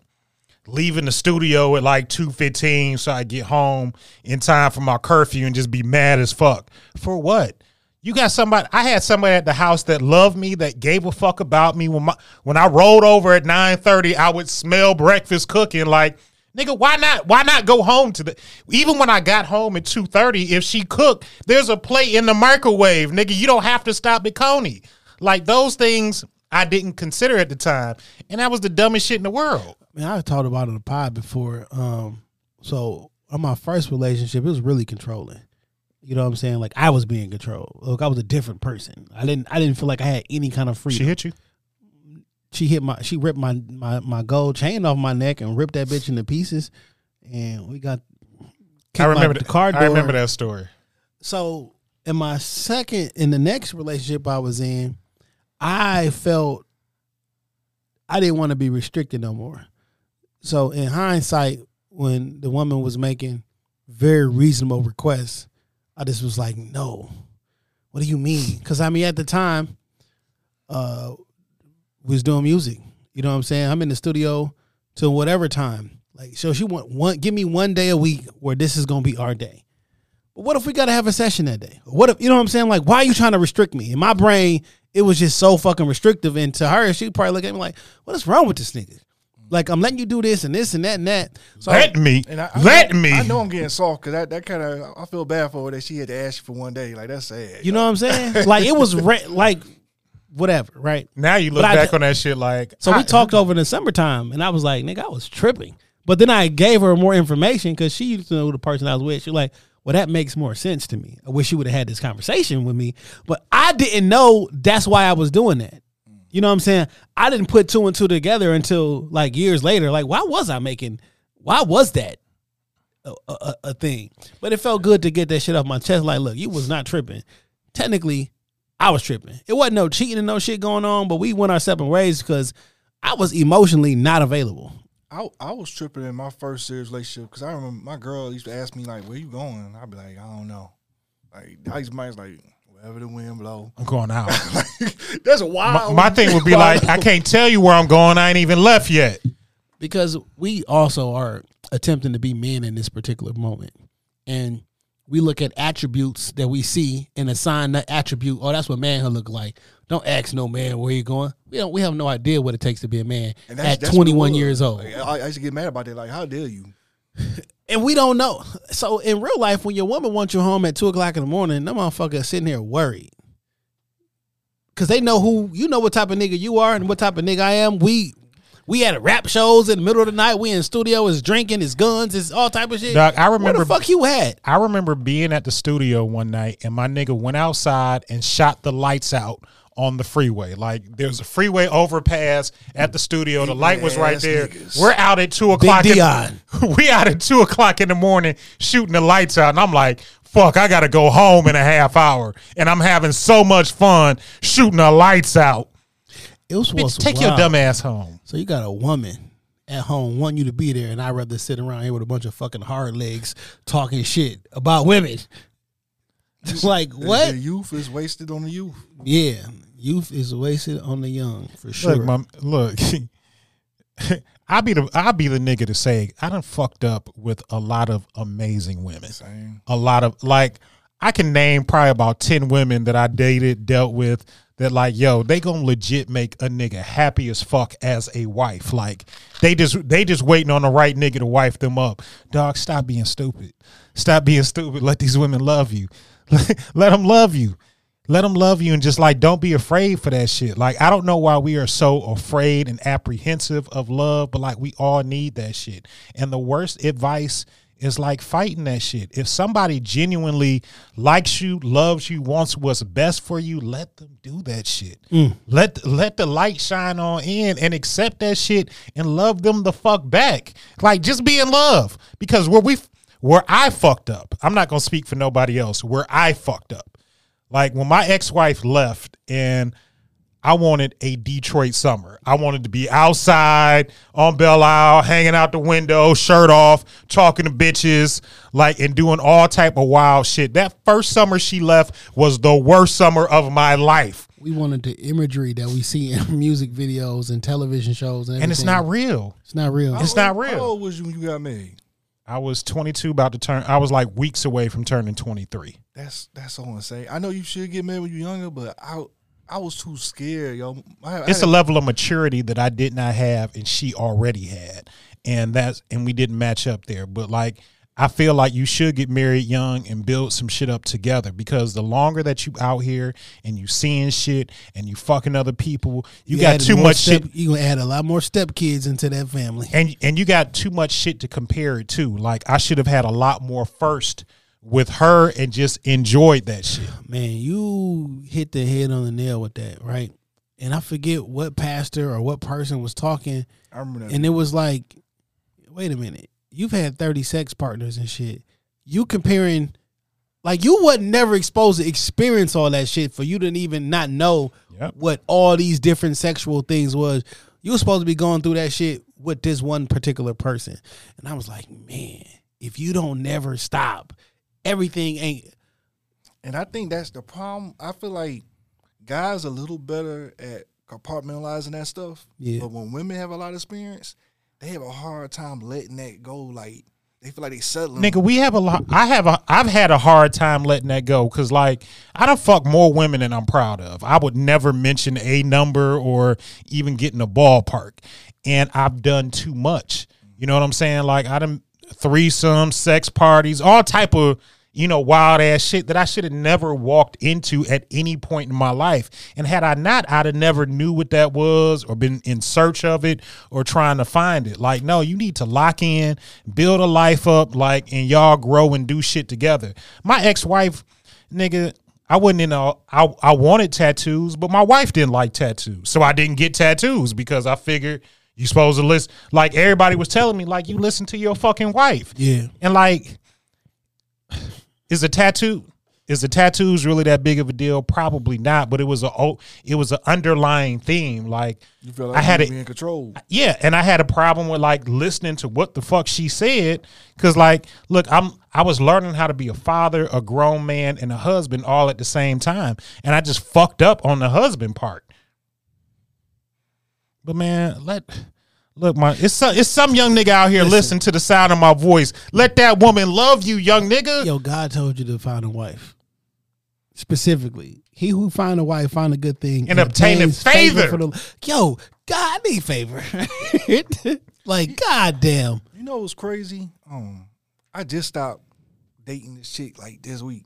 leaving the studio at like 2.15 so i get home in time for my curfew and just be mad as fuck. For what? You got somebody i had somebody at the house that loved me that gave a fuck about me. When my when i rolled over at 9.30 i would smell breakfast cooking like nigga why not why not go home to the even when i got home at 2.30 if she cooked there's a plate in the microwave nigga. You don't have to stop at coney. Like those things i didn't consider at the time and that was the dumbest shit in the world I mean, I've talked about it in the pod before. Um, so on my first relationship, it was really controlling. You know what I'm saying? Like I was being controlled. Look, I was a different person. I didn't. I didn't feel like I had any kind of freedom. she hit you She hit my. She ripped my my my gold chain off my neck and ripped that bitch into pieces. And we got. I remember the car door. I remember that story. So in my second, in the next relationship I was in, I felt I didn't want to be restricted no more. So in hindsight, when the woman was making very reasonable requests, I just was like, no. What do you mean? Because I mean, at the time, uh, was doing music. You know what I'm saying? I'm in the studio till whatever time. Like, so she want one, give me one day a week where this is gonna be our day. But what if we gotta have a session that day? What if you know what I'm saying? Like, why are you trying to restrict me? In my brain, it was just so fucking restrictive. And to her, she probably look at me like, what is wrong with this nigga? Like, I'm letting you do this and this and that and that. So Let me. And I, I Let know, me. I know I'm getting soft because that, that kind of I feel bad for her that she had to ask you for one day. Like that's sad. you know what I'm saying? [laughs] like it was re- like whatever, right? Now you look But back d- on that shit like. So we I- talked over in the summertime, and I was like, nigga, I was tripping. But then I gave her more information because she used to know the person I was with. She was like, well, that makes more sense to me. I wish she would have had this conversation with me. But I didn't know that's why I was doing that. You know what I'm saying? I didn't put two and two together until like years later. Like, why was I making? Why was that a, a, a thing? But it felt good to get that shit off my chest. Like, look, you was not tripping. Technically, I was tripping. It wasn't no cheating and no shit going on, but we went our separate ways because I was emotionally not available. I I was tripping in my first serious relationship because I remember my girl used to ask me like, "Where you going?" I'd be like, "I don't know." Like I used to like, "Wherever the wind blow." I'm going out. [laughs] That's a my, wild. my thing would be [laughs] like, I can't tell you where I'm going. I ain't even left yet. because we also are attempting to be men in this particular moment and we look at attributes that we see and assign that attribute oh that's what manhood look like don't ask no man where you going we don't we have no idea what it takes to be a man And that's- at that's 21 years old Like, I, I used to get mad about that. Like, how dare you? [laughs] and we don't know so in real life when your woman wants you home at 2 o'clock in the morning them motherfuckers sitting here worried because they know who you know what type of nigga you are and what type of nigga i am we we at rap shows in the middle of the night. We in studio. is drinking. is guns. is all type of shit. Dog, I Where remember- the fuck you had. I remember being at the studio one night and my nigga went outside and shot the lights out on the freeway. Like there's a freeway overpass at the studio. The light was right there. niggas. We're out at two o'clock. in- Dion. [laughs] we out at two o'clock in the morning shooting the lights out, and I'm like, "Fuck, I gotta go home in a half hour." And I'm having so much fun shooting the lights out. It was Bitch, take your wild. dumb ass home. So you got a woman at home wanting you to be there, and I'd rather sit around here with a bunch of fucking hard legs talking shit about women. It's [laughs] like what? The youth is wasted on the youth. Yeah, youth is wasted on the young for sure. Look, mom, [laughs] look. I be the I be the nigga to say I done fucked up with a lot of amazing women. Same. A lot of like I can name probably about ten women that I dated, dealt with that like yo they gonna legit make a nigga happy as fuck as a wife. Like they just they just waiting on the right nigga to wife them up. Dog, stop being stupid. Stop being stupid. Let these women love you. [laughs] Let them love you. Let them love you and just like don't be afraid for that shit. Like I don't know why we are so afraid and apprehensive of love, but like we all need that shit. And the worst advice is like fighting that shit. If somebody genuinely likes you, loves you, wants what's best for you, let them do that shit. Mm. Let let the light shine on in and accept that shit and love them the fuck back. Like just be in love because where we where I fucked up. I'm not gonna speak for nobody else. Where I fucked up like when my ex-wife left and I wanted a Detroit summer. I wanted to be outside on Belle Isle, hanging out the window, shirt off, talking to bitches, like and doing all type of wild shit. That first summer she left was the worst summer of my life. We wanted the imagery that we see in [laughs] music videos and television shows, and, And it's not real. It's not real. It's not How real. old was you when you got married? I was 22 about to turn I was like weeks away from turning 23. That's that's all I'm saying. I know you should get married when you're younger, but I I was too scared, yo. I, I it's a level of maturity that I did not have and she already had. And that's and we didn't match up there. But like I feel like you should get married young and build some shit up together because the longer that you out here and you seeing shit and you fucking other people, you, got too much step, shit You gonna add a lot more step kids into that family. and and you got too much shit to compare it to. Like I should have had a lot more first with her and just enjoyed that shit. [sighs] Man, you hit the head on the nail with that, right? And I forget what pastor or what person was talking, I remember that. and it was like, wait a minute, you've had thirty sex partners and shit. You comparing, like you wasn't never exposed to experience all that shit for you to even not know Yep. what all these different sexual things was. You were supposed to be going through that shit with this one particular person, and I was like, man, if you don't never stop, everything ain't. And I think that's the problem. I feel like guys are a little better at compartmentalizing that stuff. Yeah. But when women have a lot of experience, they have a hard time letting that go. Like they feel like they settling. Nigga, we have a lot. I have a. I've had a hard time letting that go because, like, I don't fuck more women than I'm proud of. I would never mention a number or even get in a ballpark, and I've done too much. You know what I'm saying? Like, I done threesome, sex parties, all type of you know wild ass shit that I should have never walked into at any point in my life. And had I not, I'd have never knew what that was or been in search of it or trying to find it. Like, no, you need to lock in, build a life up, like, and y'all grow and do shit together. My ex wife, nigga. I wasn't in a. I I wanted tattoos, but my wife didn't like tattoos, so I didn't get tattoos because I figured you supposed to listen. Like everybody was telling me, like you listen to your fucking wife. Yeah. And like, is a tattoo is the tattoos really that big of a deal? Probably not. But it was a oh, it was an underlying theme. Like you feel like I had it. in control. Yeah, and I had a problem with like listening to what the fuck she said cuz like look, I'm I was learning how to be a father, a grown man and a husband all at the same time, and I just fucked up on the husband part. But man, let look my it's some, it's some young nigga out here listen to the sound of my voice. Let that woman love you, young nigga. Yo, God told you to find a wife. Specifically, he who find a wife find a good thing And obtain a obtains favor. for the, yo, God need favor. [laughs] like, God damn. You know what's crazy? Um, I just stopped dating this chick like this week.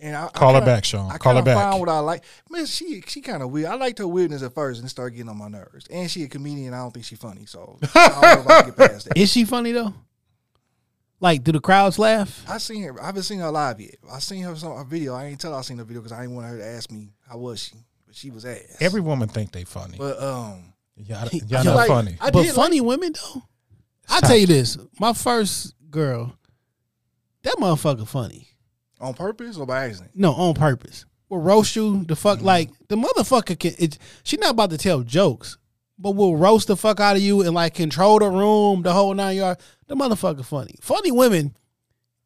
And I, I Call her kinda- back, Sean. I Call her kinda back. Found what I like. Man, she she kind of weird. I liked her weirdness at first, and it started getting on my nerves. And she a comedian. I don't think she funny, so I don't know if I can get past that. [laughs] Is she funny though? Like, do the crowds laugh? I seen her. I haven't seen her live yet. I seen her some a video. I ain't tell her I seen the video because I didn't want her to ask me how was she, but she was ass. Every woman think they funny. but um, Y'all, y'all not like- funny. I but did funny women though. I tell you this, my first girl, that motherfucker funny. On purpose or by accident. No, on purpose. Will roast you the fuck mm-hmm. like the motherfucker can. It, she not about to tell jokes, but will roast the fuck out of you and like control the room, the whole nine yard. The motherfucker funny. Funny women,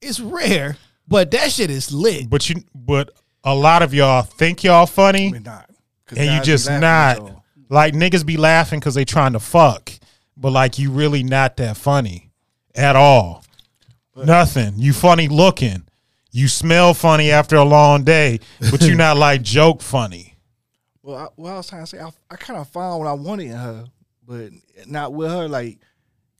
it's rare, but that shit is lit. But you, but a lot of y'all think y'all funny, We're not. 'Cause and you just not. at. Like niggas be laughing because they trying to fuck, but like you really not that funny at all. Nothing. You funny looking. You smell funny after a long day, but you're [laughs] not like joke funny. Well, I, what I was trying to say, I, I kind of found what I wanted in her, but not with her. Like,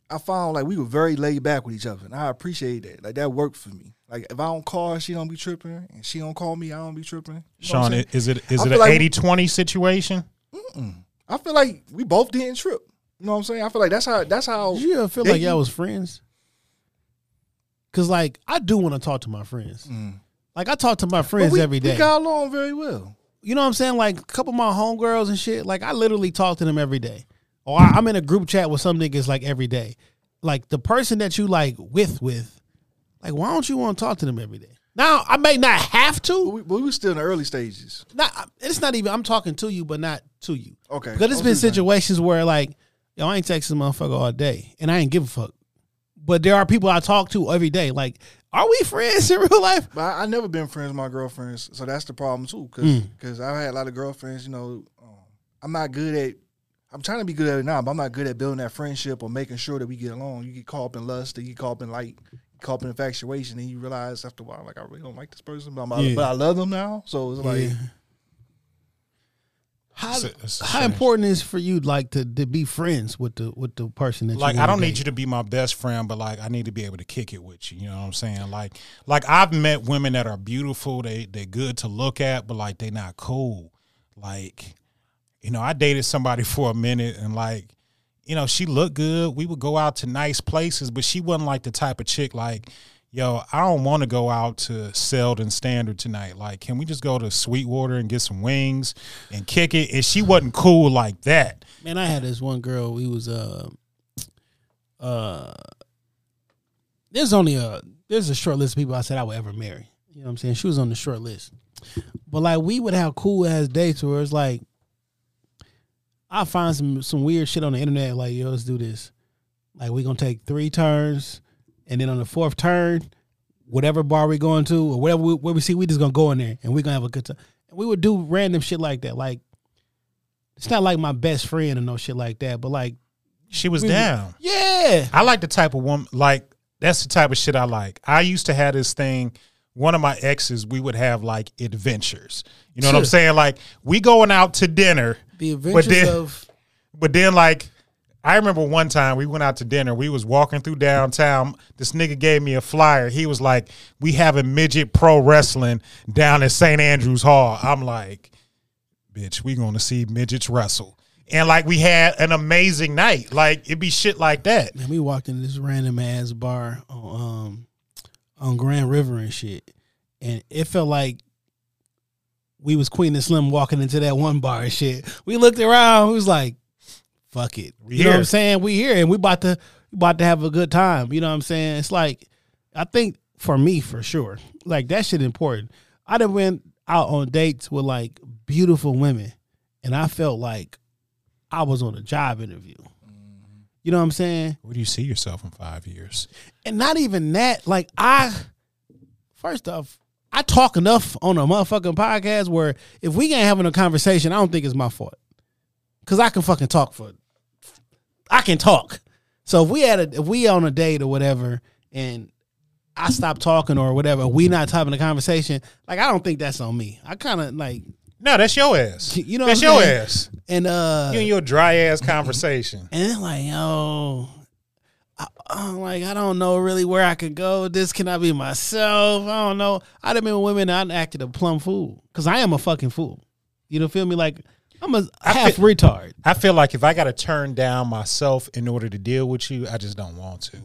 I found like we were very laid back with each other, and I appreciate that. Like that worked for me. Like if I don't call her, she don't be tripping, and she don't call me, I don't be tripping. You know Sean, is it is I it feel an like- 80-20 situation? I feel like we both didn't trip. You know what I'm saying? I feel like that's how that's how. Did you ever feel they- like y'all was friends? Cause like I do want to talk to my friends. Mm. Like I talk to my friends we, every day. We got along very well. you know what I'm saying? Like a couple of my homegirls and shit. Like I literally talk to them every day. Or I, I'm in a group chat with some niggas like every day. Like the person that you like with with, like why don't you want to talk to them every day? Now I may not have to. we, but we were still in the early stages. Not it's not even. I'm talking to you, but not to you. Okay. Because it's I been situations where like, yo, I ain't texting a motherfucker all day, and I ain't give a fuck. But there are people I talk to every day. Like, are we friends [laughs] in real life? But I, I never been friends with my girlfriends, so that's the problem too. Mm. Because I've had a lot of girlfriends. You know, um, I'm not good at. I'm trying to be good at it now, but I'm not good at building that friendship or making sure that we get along. You get caught up in lust, or you get caught up in like, caught up in infatuation, and you realize after a while, like I really don't like this person, but, I'm, Yeah. but I love them now. So it's like, Yeah. How, It's it's how strange- important is for you like to, to be friends with the with the person that like I don't need you to be my best friend, but like I need to be able to kick it with you. You know what I'm saying? Like like I've met women that are beautiful, they they're good to look at, but like they're not cool. Like, you know, I dated somebody [laughs] for a minute and like, you know, she looked good. We would go out to nice places, but she wasn't like the type of chick like, yo, I don't want to go out to Selden Standard tonight. Like, can we just go to Sweetwater and get some wings and kick it? And she wasn't cool like that. Man, I had this one girl. We was uh uh. There's only a there's a short list of people I said I would ever marry. You know what I'm saying? She was on the short list, but like we would have cool ass dates where it's like I find some some weird shit on the internet. Like yo, let's do this. Like we gonna take three turns, and then on the fourth turn, whatever bar we going to or whatever we, where we see, we just gonna go in there and we gonna have a good time. And we would do random shit like that. Like it's not like my best friend or no shit like that, but like She was we- down. yeah, I like the type of woman like that's the type of shit I like. I used to have this thing. One of my exes, we would have like adventures. You know what I'm saying? Like we going out to dinner, the adventures then- of but then like I remember one time we went out to dinner. We was walking through downtown. This nigga gave me a flyer. He was like, "We having midget pro wrestling down at St. Andrews Hall." I'm like, "Bitch, we going to see midgets wrestle." And like we had an amazing night. Like it'd be shit like that. man, we walked into this random ass bar on um on Grand River and shit, and it felt like we was Queen and Slim walking into that one bar and shit. We looked around, we was like, "Fuck it," you know what. I'm saying? We here and we about to about to have a good time. You know what I'm saying? It's like I think for me for sure, like that shit important. I done went out on dates with like beautiful women, and I felt like I was on a job interview. Mm-hmm. You know what I'm saying? Where do you see yourself in five years? And not even that. Like I, first off, I talk enough on a motherfucking podcast where if we ain't having a conversation, I don't think it's my fault. Cause I can fucking talk for, I can talk. So if we had a, if we on a date or whatever, and I stop talking or whatever, we not having a conversation. Like I don't think that's on me. I kind of like, No, that's your ass. [laughs] You know that's your saying? ass. and uh, You and your dry ass conversation. And like, yo, I, I'm like, I don't know really where I could go. This can I be myself? I don't know. I'd have been with women I acted a plum fool because I am a fucking fool. You know, feel me? Like I'm a half feel- retard. I feel like if I got to turn down myself in order to deal with you, I just don't want to.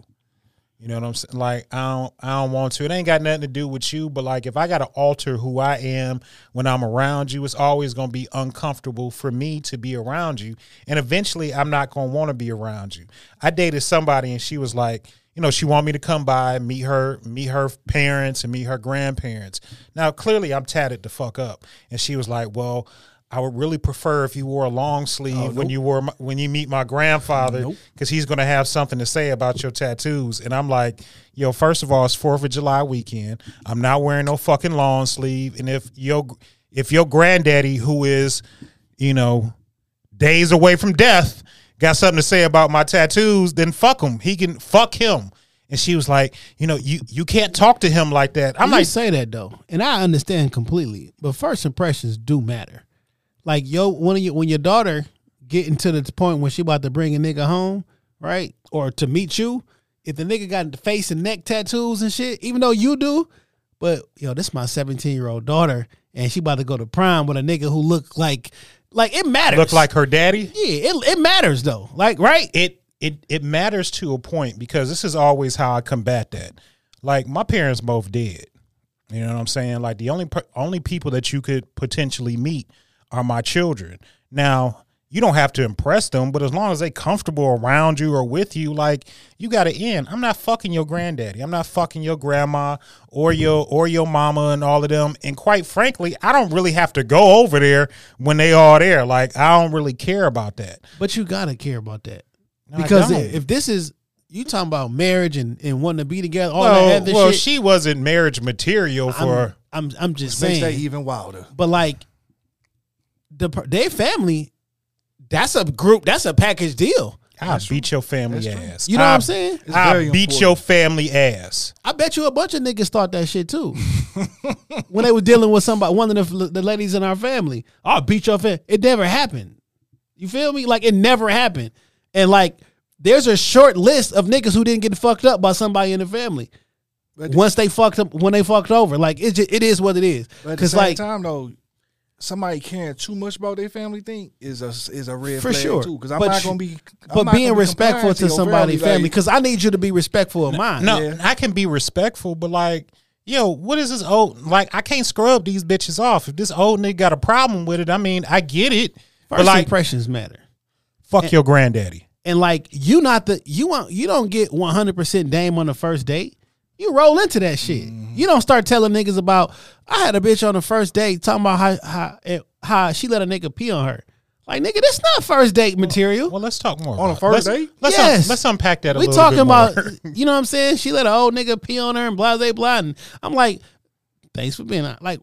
You know what I'm saying? Like I don't, I don't want to. It ain't got nothing to do with you, but like if I got to alter who I am when I'm around you, it's always going to be uncomfortable for me to be around you, and eventually I'm not going to want to be around you. I dated somebody and she was like, you know, she want me to come by, meet her, meet her parents, and meet her grandparents. Now clearly I'm tatted the fuck up, and she was like, well. I would really prefer if you wore a long sleeve oh, when you wore my, when you meet my grandfather because he's going to have something to say about your tattoos. And I'm like, yo, first of all, it's Fourth of July weekend. I'm not wearing no fucking long sleeve. And if your if your granddaddy, who is, you know, days away from death, got something to say about my tattoos, then fuck him. He can fuck him. And she was like, you know, you you can't talk to him like that. I'm I'm like, like, say that though, and I understand completely. But first impressions do matter. Like yo, when you when your daughter getting to the point when she about to bring a nigga home, right, or to meet you, if the nigga got the face and neck tattoos and shit, even though you do, but yo, this my 17 year old daughter, and she about to go to prime with a nigga who look like, like it matters. look like her daddy. yeah, it it matters though. Like right, it it it matters to a point because this is always how I combat that. Like my parents both did. You know what I'm saying? Like the only only people that you could potentially meet are my children. Now, you don't have to impress them, but as long as they comfortable around you or with you, like you got to end. I'm not fucking your granddaddy. I'm not fucking your grandma or your or your mama and all of them. And quite frankly, I don't really have to go over there when they are there. Like I don't really care about that. But you gotta care about that I because if this is you talking about marriage and, and wanting to be together, all well, that other well, shit. she wasn't marriage material for. I'm, I'm I'm just Makes that saying. even wilder. But like the their family, that's a group. That's a package deal. I beat your family That's true. ass. You know what I- I'm saying? It's I very beat important. your family ass. I bet you a bunch of niggas thought that shit too. [laughs] when they were dealing with somebody, one of the, the ladies in our family, I'll beat your family. It never happened. You feel me? Like it never happened. And like, there's a short list of niggas who didn't get fucked up by somebody in the family. But Once they fucked up, when they fucked over, like it, just, it is what it is. But at the Because same like, time, though, somebody caring too much about their family thing is a is a red For flag sure. too. Because I'm But not gonna be. I'm but being be respectful to your somebody's family, like, because I need you to be respectful of mine. No, Yeah. I can be respectful, but like, yo, what is this old? Like, I can't scrub these bitches off. If this old nigga got a problem with it, I mean, I get it. First but like, impressions matter. fuck your granddaddy. and like you not the you want you don't get 100% dame on the first date you roll into that shit you don't start telling niggas about i had a bitch on the first date talking about how how, eh, how she let a nigga pee on her like nigga that's not first date material Well, let's talk more On a first date? Let's, Yes. un- let's unpack that a little bit. we little talking bit about [laughs] you know what i'm saying she let an old nigga pee on her and blah blah blah and i'm like thanks for being out like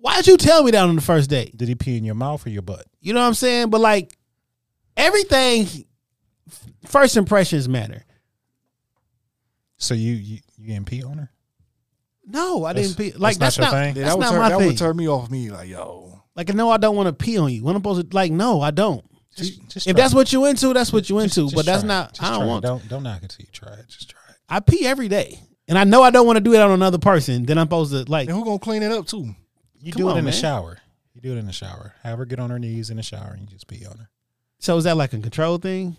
why'd you tell me that on the first date Did he pee in your mouth or your butt? you know what i'm saying but like everything first impressions matter So you you, you didn't pee on her? No, I That's- didn't pee. Like that's that's, not not, your thing? Yeah, that's that would not turn, my that thing. would turn me off. Me like yo. like no, I don't want to pee on you. When I'm supposed to like no, I don't. Just, just If try that's it. what you into, that's what you Just- into. just but that's try it. not. Just I try don't it. want. Don't don't knock it till you try it. Just try it. I pee every day, and I know I don't want to do it on another person. Then I'm supposed to like. And who gonna clean it up too? You Come do it on, in the man. shower. You do it in the shower. Have her get on her knees in the shower and you just pee on her. So is that like a control thing?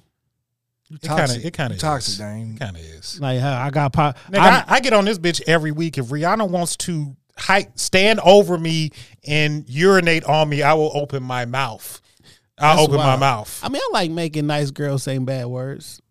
You It kind of toxic. it kind You of toxic, is. Dame. Kind of is. Like how I got pop. Nigga, I'm- I, I get on this bitch every week. If Rihanna wants to hike, stand over me and urinate on me, I will open my mouth. I'll open wild. my mouth. I mean, I like making nice girls say bad words.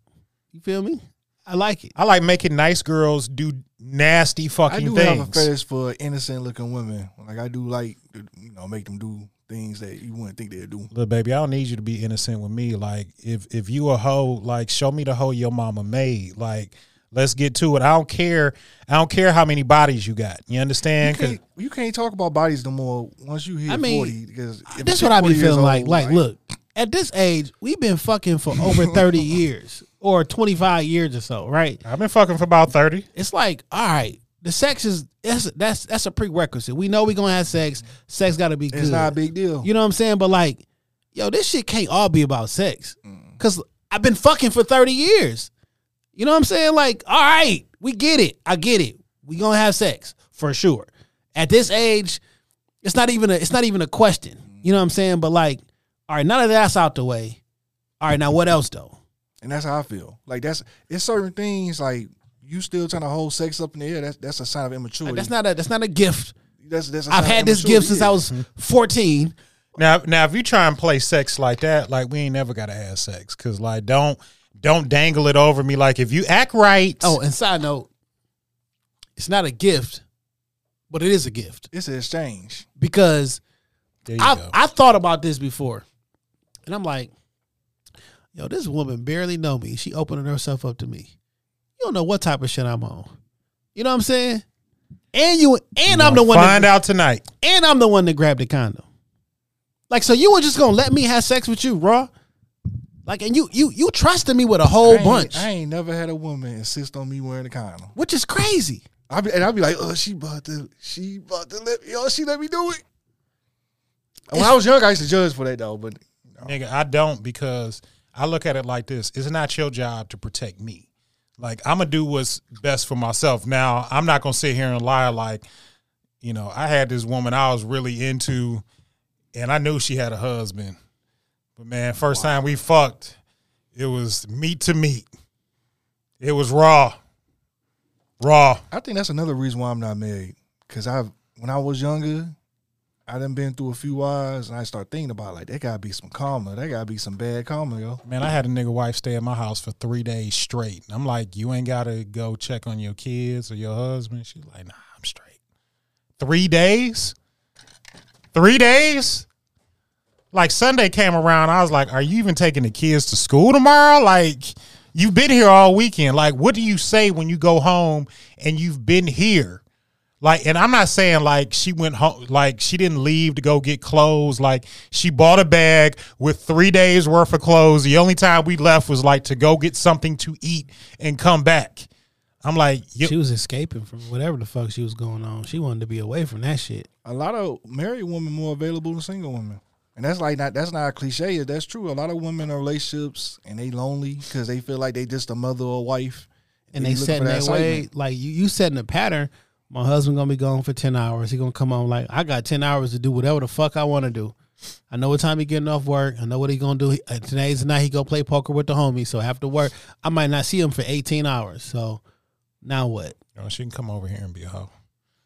You feel me? I like it. I like making nice girls do nasty I fucking do things. have a fetish for innocent looking women. Like I do like you know make them do things that you wouldn't think they'd do. Look, baby, I don't need you to be innocent with me. Like, if if you a hoe, like, show me the hoe your mama made. Like, let's get to it. I don't care. I don't care how many bodies you got. You You understand? 'Cause- can't, you can't talk about bodies no more once you hit I mean, forty. Because if That's what I be 40 years feeling like. old, Like, look, at this age, we've been fucking for over [laughs] 30 years or 25 years or so, right? I've been fucking for about thirty. It's like, all right, the sex is that's that's that's a prerequisite. We know we're gonna have sex. Sex gotta be good. it's not a big deal. You know what I'm saying? But like, yo, this shit can't all be about sex. Cause I've been fucking for 30 years. You know what I'm saying? Like, all right, we get it. I get it. We gonna have sex for sure. At this age, it's not even a it's not even a question. You know what I'm saying? But like, all right, none of that's out the way. All right, now what else though? and that's how I feel. Like that's it's certain things like you still trying to hold sex up in the air. That's that's a sign of immaturity. That's not a that's not a gift. That's, that's a I've had this gift since. I was 14. Now, now, if you try and play sex like that, like we ain't never gotta have sex, cause like don't don't dangle it over me. Like if you act right, Oh, and side note, it's not a gift, but it is a gift It's an exchange. because I go. I thought about this before, and I'm like, yo, this woman barely know me. She opening herself up to me. You don't know what type of shit I'm on. You know what I'm saying? And you and I'm the one. Find that, out tonight. And I'm the one that grabbed the condom. Like, so you were just gonna let me have sex with you, raw? Like, and you you you trusted me with a whole ain't- bunch, I ain't never had a woman insist on me wearing a condom. which is crazy. I be and I'd be like, oh, she about to, she about to let me, oh, she let me do it. When I was young, I used to judge for that though, but Nigga, I don't because I look at it like this. It's not your job to protect me. Like I'm gonna do what's best for myself. Now, I'm not gonna sit here and lie like, you know, I had this woman I was really into and I knew she had a husband. But man, first time we fucked, it was meat to meat. It was raw. Raw. I think that's another reason why I'm not married. Cause I, when I was younger, I done been through a few wives, and I start thinking about like there gotta be some karma. There gotta be some bad karma, yo. Man, I had a nigga wife stay at my house for three days straight. I'm like, you ain't gotta go check on your kids or your husband. She's like, nah, I'm straight. Three days? Three days? Like Sunday came around, I was like, are you even taking the kids to school tomorrow? Like, you've been here all weekend. Like, what do you say when you go home and you've been here? Like, and I'm not saying like she went home, like she didn't leave to go get clothes. Like, she bought a bag with three days worth of clothes. The only time we left was like to go get something to eat and come back. I'm like, you, She was escaping from whatever the fuck she was going on. She wanted to be away from that shit. A lot of married women more available than single women, and that's like not that's not a cliche. That's true. A lot of women in relationships and they lonely because they feel like they just a mother or wife, and you they looking setting for that way like you, you setting a pattern. My husband gonna be gone for ten hours. He gonna come home like I got ten hours to do whatever the fuck I want to do. I know what time he getting off work. I know what he gonna do. He- uh, Today's the night he go play poker with the homies. So after work, I might not see him for eighteen hours. So now what? you know, she can come over here and be a hoe.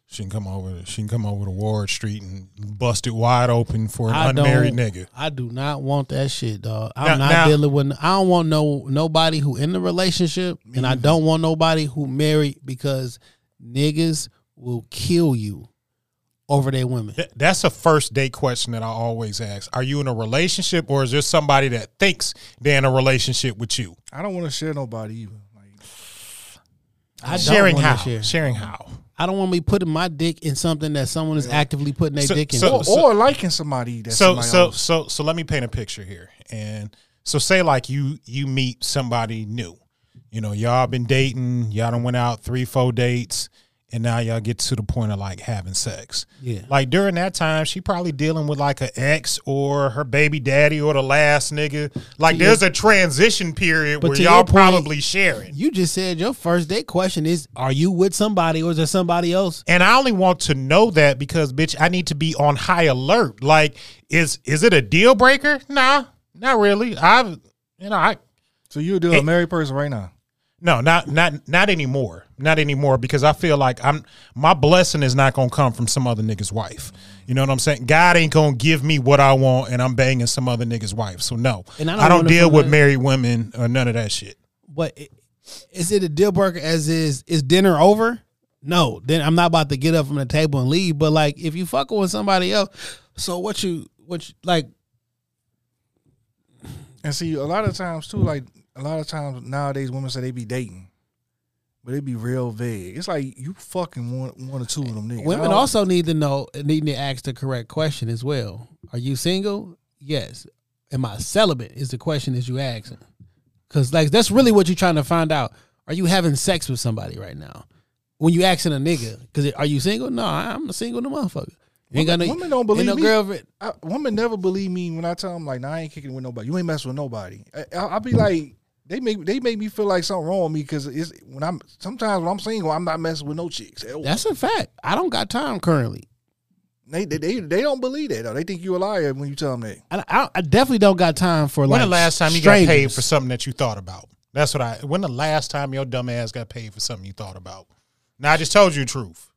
She can come over. She can come over to Ward Street and bust it wide open for an I unmarried nigga. I do not want that shit, dog. I'm Now- not now- dealing with. I don't want no nobody who in the relationship, and I don't want nobody who married because niggas will kill you over their women. Th- That's a first date question that I always ask. Are you in a relationship or is there somebody that thinks they're in a relationship with you? I don't want to share nobody either. Like, I Sharing how? share. Sharing how? I don't want me putting my dick in something that someone is actively putting their So- dick in. so- or, or liking somebody that's so somebody so else. so so let me paint a picture here and so say like you you meet somebody new you know y'all been dating y'all done went out three four dates and now y'all get to the point of like having sex Yeah. like during that time she probably dealing with like an ex or her baby daddy or the last nigga like To there's a transition period But where y'all your point- probably sharing you just said your first date question is: Are you with somebody or is there somebody else? and I only want to know that because bitch, I need to be on high alert. Like, is is it a deal breaker? Nah, not really. I've you know, I so you're dealing a married person right now. No, not not not anymore. Not anymore because I feel like I'm my blessing is not gonna come from some other nigga's wife. You know what I'm saying? God ain't gonna give me what I want and I'm banging some other nigga's wife. So no. And I I don't don't, deal with married women or none of that shit. But i- is it a deal breaker? As is is dinner over? No, then I'm not about to get up from the table and leave. But like, if you fucking with somebody else, so what you what you, like? And see, a lot of times too, like a lot of times nowadays, women say they be dating, but they be real vague. It's like you fucking one, one or two of them niggas. Women also need to know, need to ask the correct question as well. Are you single? Yes. Am I celibate? Is the question that you asking? Because like that's really what you're trying to find out. Are you having sex with somebody right now? When you asking a nigga, because are you single? No, I'm a single the motherfucker. You ain't got no, Women don't believe no me. girlfriend. I, women never believe me when I tell them like, "Nah, I ain't kicking with nobody. You ain't messing with nobody." I, I, I'll be like, they make they make me feel like something wrong with me because it's when I'm sometimes when I'm single, I'm not messing with no chicks. That's a fact. I don't got time currently. They, they they they don't believe that though. They think you a liar when you tell them that. I, I, I definitely don't got time for When like When the last time you got paid for something that you thought about? That's what I. When the last time your dumb ass got paid for something you thought about? Now I just told you the truth.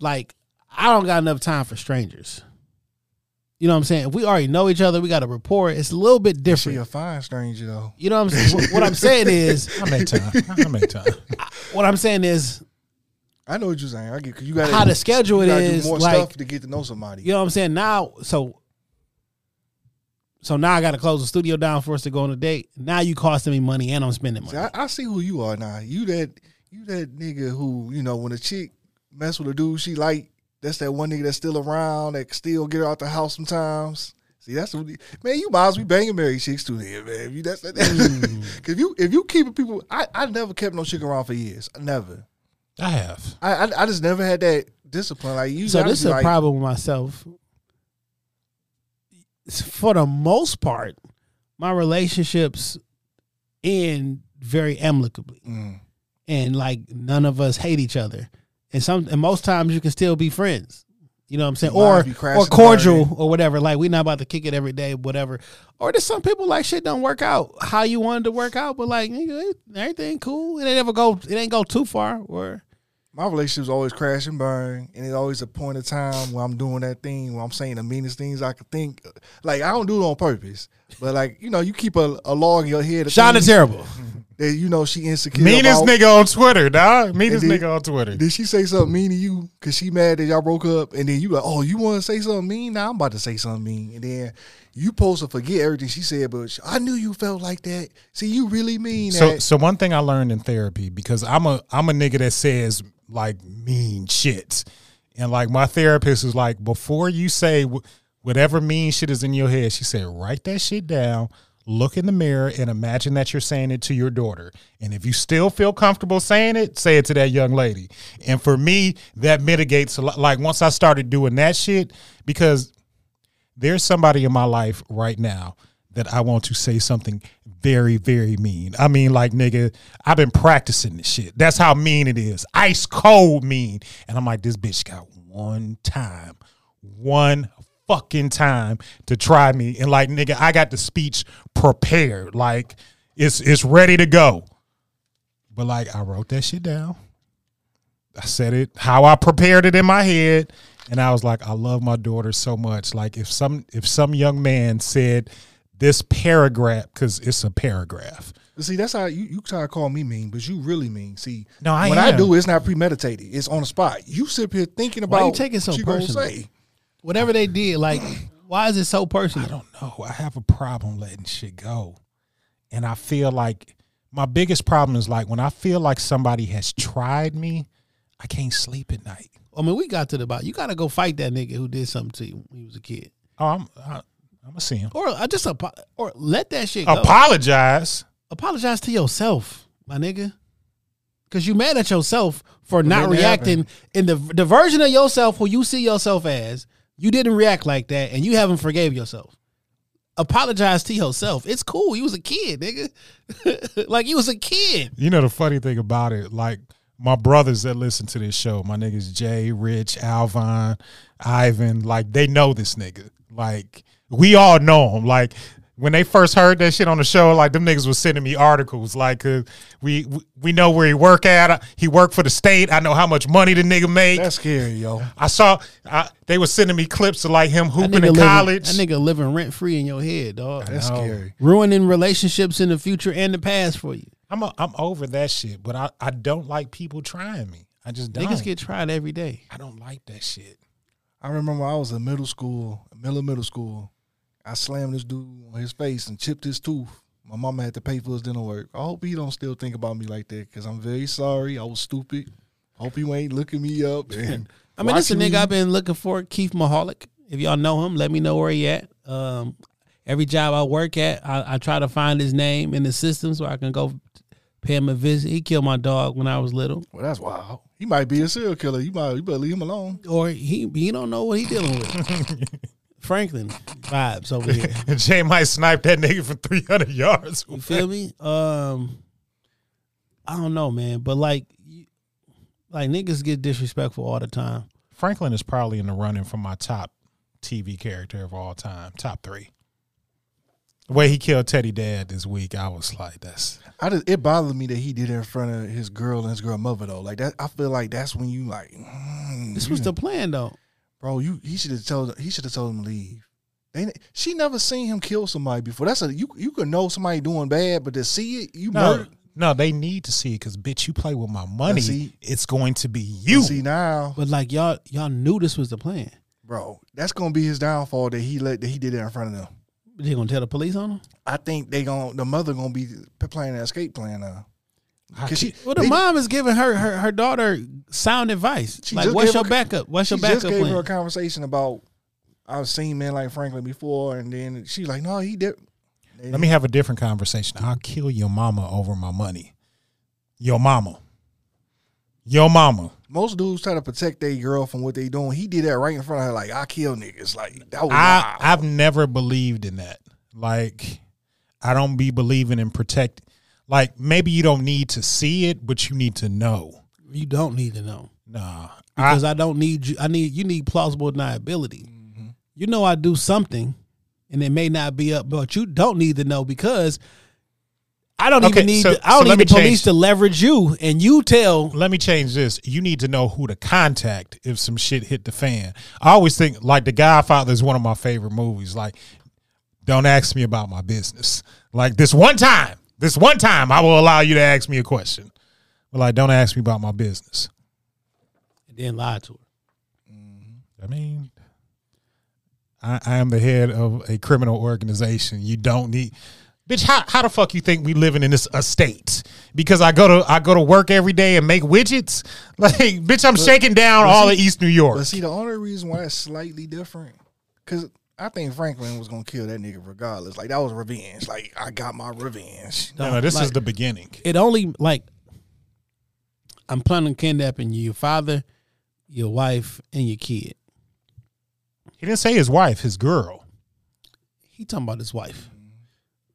like I don't got enough time for strangers. You know what I'm saying? If we already know each other, we got a rapport. It's a little bit She different. a fine stranger though. You know what I'm saying? what, what I'm saying is, I make time. I make time. what I'm saying is, I know what you're saying. I get cause you got How the schedule you gotta do more like- stuff to get to know somebody. you know what I'm saying? Now, so, so now I got to close the studio down for us to go on a date. Now you costing me money and I'm spending money. See, I, I see who you are now. You that you that nigga who you know when a chick mess with a dude she like. That's that one nigga that's still around that can still get out the house sometimes. See, that's what, man. You might as well be banging married chicks too, then, man. If you that's that. Mm. [laughs] If you if you keep people, I I never kept no chick around for years. Never. I have. I I, I just never had that discipline. Like you. so this is a like, problem with myself. For the most part, my relationships end very amicably. Mm. and like none of us hate each other. And some and most times you can still be friends. You know what I'm saying? Or or cordial or whatever. Like we're not about to kick it every day, whatever. Or there's some people like shit don't work out how you wanted to work out, but like nigga, everything cool. It ain't ever go it ain't go too far. Or my relationship's always crash and burn, and it's always a point of time where I'm doing that thing where I'm saying the meanest things I could think. Like I don't do it on purpose, but like you know, you keep a, a log in your head. Shonda things terrible. [laughs] that you know she insecure. Meanest about. nigga on Twitter, dog. Meanest then- nigga on Twitter. Did she say something mean to you? Cause she mad that y'all broke up, and then you like, oh, you want to say something mean? Now I'm about to say something mean, and then you supposed to forget everything she said, but I knew you felt like that. See, you really mean So that. so one thing I learned in therapy because I'm a I'm a nigga that says like mean shit, and like my therapist is like before you say whatever mean shit is in your head, she said write that shit down. Look in the mirror and imagine that you're saying it to your daughter. And if you still feel comfortable saying it, say it to that young lady. And for me, that mitigates a lot. Like once I started doing that shit, because there's somebody in my life right now that I want to say something very, very mean. I mean, like, nigga, I've been practicing this shit. That's how mean it is. Ice cold mean. And I'm like, this bitch got one time, one fucking time to try me. And like, nigga, I got the speech prepared. Like, it's it's ready to go. But like, I wrote that shit down. I said it how I prepared it in my head, and I was like, I love my daughter so much. Like if some if some young man said this paragraph because it's a paragraph. See, that's how you, you try to call me mean, but you really mean. See, No, I when I do, it's not premeditated. It's on the spot. You sit here thinking about Why you take it so what you gonna personal? say. Whatever they did, like, [clears throat] why is it so personal? I don't know. I have a problem letting shit go, and I feel like my biggest problem is like when I feel like somebody has tried me, I can't sleep at night. I mean, we got to the bottom. You got to go fight that nigga who did something to you when you was a kid, Oh, I'm I, I'm gonna see him. or I just apo- or let that shit go. Apologize. Apologize to yourself, my nigga, because you mad at yourself for not it reacting in the the version of yourself who you see yourself as. You didn't react like that, and you haven't forgave yourself. Apologize to yourself. It's cool. You was a kid, nigga. [laughs] like you was a kid. You know the funny thing about it, like my brothers that listen to this show, my niggas Jay, Rich, Alvin, Ivan, like they know this nigga. Like we all know him. Like when they first heard that shit on the show, like them niggas was sending me articles. Like uh, we we- we know where he work at. He worked for the state. I know how much money the nigga make. That's scary, yo. I saw I, they was sending me clips of like him That hooping nigga in living- college. that nigga living rent free in your head, dog. That's scary. Ruining relationships in the future and the past for you. I'm a, I'm over that shit, but I, I don't like people trying me. I just don't. Niggas get tried every day. I don't like that shit. I remember I was in middle school, middle of middle school. I slammed this dude on his face and chipped his tooth. My mama had to pay for his dental work. I hope he don't still think about me like that because I'm very sorry. I was stupid. Hope he ain't looking me up. [laughs] And I mean, this a nigga. I've been looking for, Keith Mahalik. If y'all know him, let me know where he at. Um, every job I work at, I, I try to find his name in the system so I can go pay him a visit. He killed my dog when I was little, Well, that's wild. He might be a serial killer. You might you better leave him alone. or he he don't know what he dealing with. [laughs] Franklin vibes over here. [laughs] And Jay might snipe that nigga from 300 yards. You feel me? Um, I don't know, man, but like, like niggas get disrespectful all the time. Franklin is probably in the running for my top TV character of all time, top three. The way he killed Teddy Dad this week, I was like, that's I just, it bothered me that he did it in front of his girl and his girl mother though. Like that, I feel like that's when you like, mm, This you was the plan, though. Bro. You he should have told he should have told him to leave. Ain't she never seen him kill somebody before. That's a you you could know somebody doing bad, but to see it, you no, murder. no. They need to see it because, bitch, you play with my money. see- it's going to be you. See now, But like y'all, y'all knew this was the plan. bro, that's gonna be his downfall that he let that he did it in front of them. They gonna tell the police on him? I think they gon' the mother gonna be playing an escape plan now. I Cause she, Well, the they- mom is giving her her, her daughter sound advice. She like, what's your her- backup? What's your backup? she just gave plan? her a conversation about I've seen men like Franklin before, and then she like, no, he did. Let me have a different conversation. I'll kill your mama over my money. Your mama. Your mama. Most dudes try to protect their girl from what they doing. He did that right in front of her, like I kill niggas. Like that was I wild. I've never believed in that. Like I don't be believing in protect. Like maybe you don't need to see it, but you need to know. you don't need to know Nah, because I, I, don't need you. I need you need plausible deniability. Mm-hmm. You know I do something, and it may not be up, but you don't need to know because I don't Okay, even need. so- to, I don't so need the police change- to leverage you, and you tell. Let me change this. You need to know who to contact if some shit hit the fan. I always think like The Godfather is one of my favorite movies. Like, don't ask me about my business. Like this one time, this one time, I will allow you to ask me a question. But like, don't ask me about my business. And then lie to her. Mm-hmm. I mean, I, I am the head of a criminal organization. You don't need, bitch. How how the fuck you think we living in this estate? Because I go to I go to work every day and make widgets. [laughs] Like, bitch, I'm shaking down all see- of East New York. But see, the only reason why it's slightly different, because I think Franklin was gonna kill that nigga regardless. Like that was revenge. Like I got my revenge. no, no, this is the beginning. It only like I'm planning on kidnapping you, your father, your wife, and your kid. He didn't say his wife, his girl. He talking about his wife.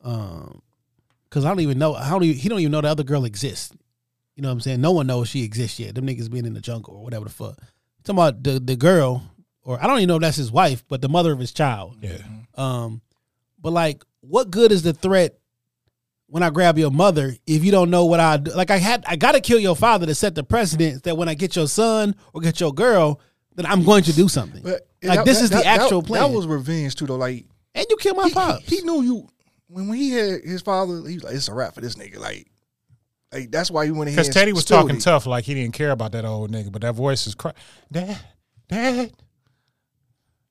Um, because I don't even know. How do he don't even know the other girl exists. You know what I'm saying? No one knows she exists yet. Them niggas being in the jungle or whatever the fuck. Talking about the the girl, or I don't even know if that's his wife, but the mother of his child. Yeah. Um, but like, what good is the threat when I grab your mother if you don't know what I do? Like, I had, I got to kill your father to set the precedent that when I get your son or get your girl, then I'm going to do something. But like, that- this that- is the actual that, plan. That was revenge too, though. Like and you killed my he, pops. he, he knew you when when he had his father. He was like, "It's a wrap for this nigga." Like, like that's why he went ahead. Because Teddy was talking it. tough, like he didn't care about that old nigga, but that voice is cry. Dad, dad.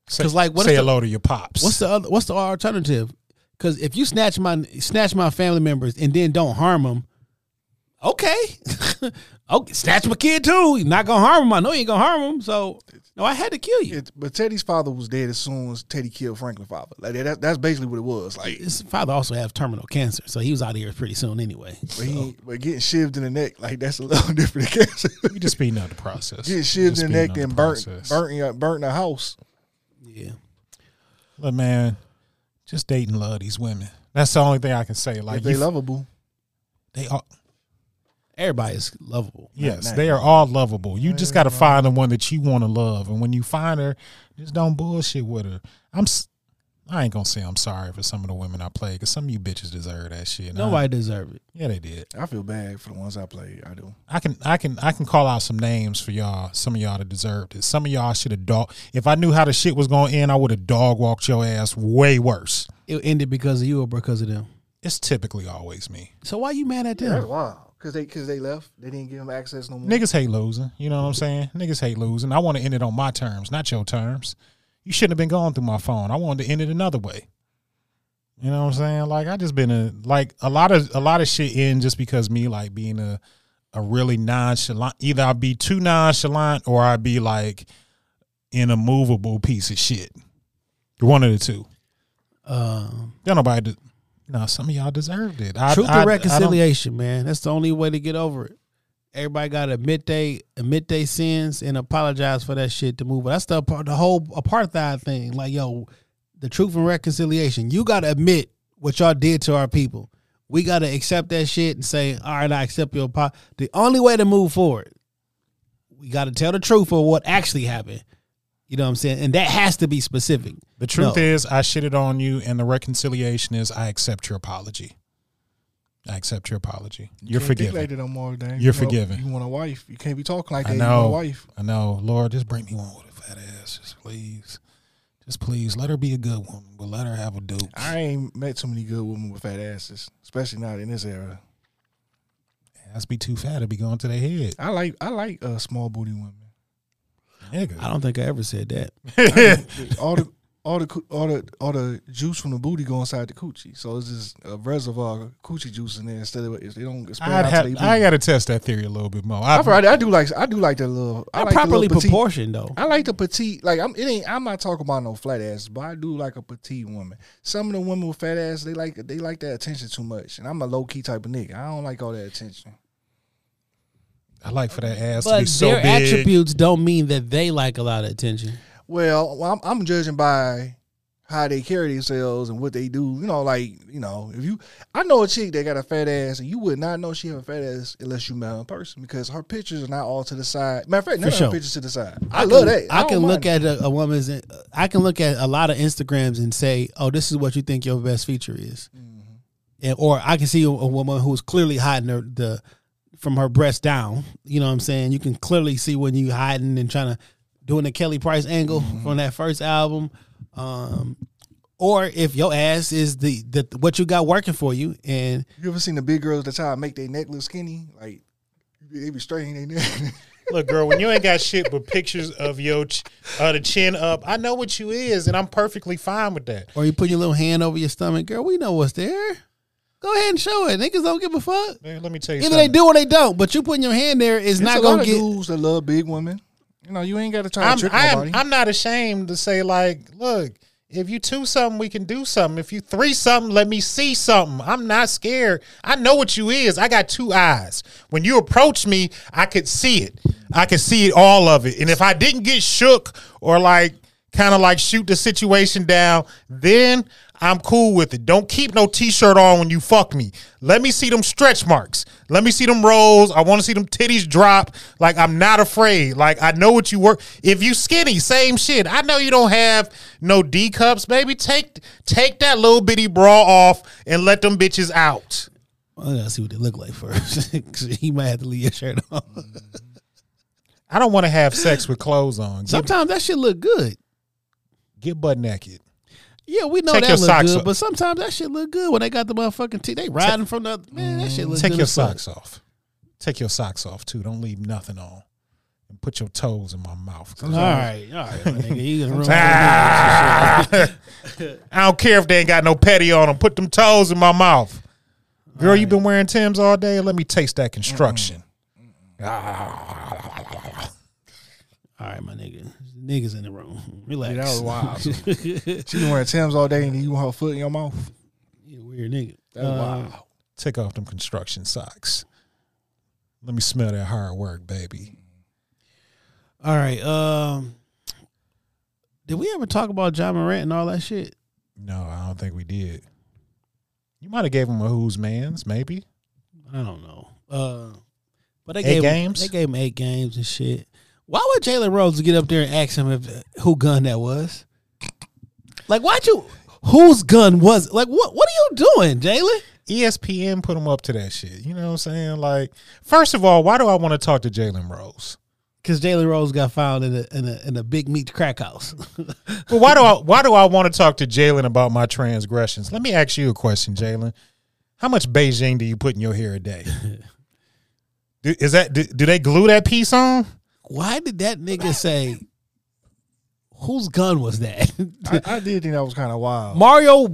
Say, 'Cause, like, what say is the- hello to your pops. What's the other? What's the alternative? Because if you snatch my snatch my family members and then don't harm them, okay, [laughs] okay, snatch my kid too. You're not gonna harm him. I know you ain't gonna harm him. So no, I had to kill you. It, but Teddy's father was dead as soon as Teddy killed Franklin's father. Like that, that's basically what it was. Like, His father also has terminal cancer, so he was out of here pretty soon anyway. but he, but getting shivved in the neck, like that's a little [laughs] different than cancer. You just speeding up the process. Getting You shivved in the neck and the burnt, process. burnt, burnt the house. Yeah, Look, man, just date and love these women. That's the only thing I can say. Like if they you- lovable, they are. everybody is lovable. Yes, not- they are all lovable. You just got to find the one that you want to love, and when you find her, just don't bullshit with her. I'm. S- I ain't gonna say I'm sorry for some of the women I played because some of you bitches deserve that shit. And I- Nobody deserve it. yeah, they did. I feel bad for the ones I played. I do. I can I can I can call out some names for y'all. Some of y'all that deserved it. Some of y'all should have dog. If I knew how the shit was going to end, I would have dog walked your ass way worse. It ended because of you or because of them. It's typically always me. So why you mad at That's them? wild. Cause they, cause they left. They didn't give them access no more. Niggas hate losing. You know what I'm saying? Niggas hate losing. I want to end it on my terms, not your terms. You shouldn't have been going through my phone. I wanted to end it another way. You know what I'm saying? Like I just been a like a lot of a lot of shit in just because me like being a a really nonchalant. Either I'd be too nonchalant or I'd be like an immovable piece of shit. One of the two. Um, Don't nobody. De- no, some of y'all deserved it. I, truth I- and reconciliation, man. That's the only way to get over it. Everybody got to admit they admit they sins and apologize for that shit to move. But That's the the whole apartheid thing. Like yo, the truth and reconciliation. You got to admit what y'all did to our people. We got to accept that shit and say, all right, I accept your apology. The only way to move forward, we got to tell the truth of what actually happened. You know what I'm saying? And that has to be specific. The truth No. is, I shitted on you, and the reconciliation is, I accept your apology. I accept your apology. You're Can't forgiven. like no more, Dave. You're You know, forgiven. You want a wife. You can't be talking like I that. You want a know. wife. I know. Lord, just bring me one with a fat ass, just please. Just please let her be a good woman, but let her have a duke. I ain't met too many good women with fat asses, especially not in this era. Ass be too fat to be going to their head, I like I like uh, small booty women. nigga. I don't think I ever said that. [laughs] all the all the all the all the juice from the booty go inside the coochie, so it's just a reservoir of coochie juice in there instead of if they don't spread I'd out have, to I got to test that theory a little bit more. I, I've I do like I do like that little. I Not like the properly little petite- proportioned though. I like the petite. Like I'm. It ain't. I'm not talking about no flat ass, but I do like a petite woman. Some of the women with fat ass, they like they like that attention too much, and I'm a low key type of nigga. I don't like all that attention. I like for that ass to But be so their big. attributes don't mean that they like a lot of attention. Well, I'm, I'm judging by how they carry themselves and what they do. You know, like you know, if you, I know a chick that got a fat ass, and you would not know she have a fat ass unless you met her in person because her pictures are not all to the side. Matter of fact, none of her pictures to the side. I, love that. I, don't can look at a, a woman's. I can look at a lot of Instagrams and say, "Oh, this is what you think your best feature is," Mm-hmm. and, or I can see a, a woman who's clearly hiding her, the from her breast down. You know what I'm saying? You can clearly see when you hiding and trying to doing the Kelly Price angle from that first album. Um, or if your ass is the, the what you got working for you, and You ever seen the big girls that try to make their neck look skinny? Like they be straightening their neck. [laughs] Look, girl, when you ain't got shit but pictures of your ch- uh, the chin up, I know what you is, and I'm perfectly fine with that. or you put your little hand over your stomach, girl, we know what's there. Go ahead and show it. Niggas don't give a fuck. Man, let me tell you Either they do or they don't. But you putting your hand there is It's not a gonna of get. dudes that love big women. You know, you ain't got to try I'm, to trick I'm, nobody. I'm not ashamed to say like, look, if you two something, we can do something. If you three something, let me see something. I'm not scared. I know what you is. I got two eyes. When you approach me, I could see it. I could see it, all of it. And if I didn't get shook or like kind of like shoot the situation down, then I'm cool with it. Don't keep no t-shirt on when you fuck me. Let me see them stretch marks. Let me see them rolls. I want to see them titties drop. Like I'm not afraid. Like I know what you work. If you skinny, same shit. I know you don't have no D cups. Baby, take take that little bitty bra off and let them bitches out. I gotta see what they look like first. [laughs] he might have to leave your shirt on. I don't want to have sex with clothes on. Get, Sometimes that shit look good. get butt naked. Yeah, we know Take that look good, but sometimes that shit look good when they got the motherfucking teeth. They riding from the man. That shit look Take good your fuck. socks off. Take your socks off too. Don't leave nothing on. And put your toes in my mouth. All right, all right, nigga. You gonna [laughs] ruin! [laughs] I don't care if they ain't got no petty on them. Put them toes in my mouth. Girl, you been wearing Tim's all day. Let me taste that construction. All right, my nigga. Niggas in the room. [laughs] Relax. Yeah, that was wild. [laughs] she been wearing Tim's all day and you want her foot in your mouth. You a weird nigga. That's Uh, wild. Take off them construction socks. Let me smell that hard work, baby. All right. Um, did we ever talk about Ja Morant and all that shit? No, I don't think we did. You might have gave him a who's man's, maybe. I don't know. Uh, but they Eight gave games? Him, they gave him eight games and shit. Why would Jalen Rose get up there and ask him if who gun that was? Like, why'd you? Whose gun was? Like, what? What are you doing, Jalen? ESPN put him up to that shit. You know what I'm saying? Like, first of all, why do I want to talk to Jalen Rose? Because Jalen Rose got found in a in a in a big meat crack house. [laughs] But why do I why do I want to talk to Jalen about my transgressions? Let me ask you a question, Jalen. How much Bigen do you put in your hair a day? [laughs] Do, is that do, do they glue that piece on? Why did that nigga say? Whose gun was that? I, I did think that was kind of wild. Mario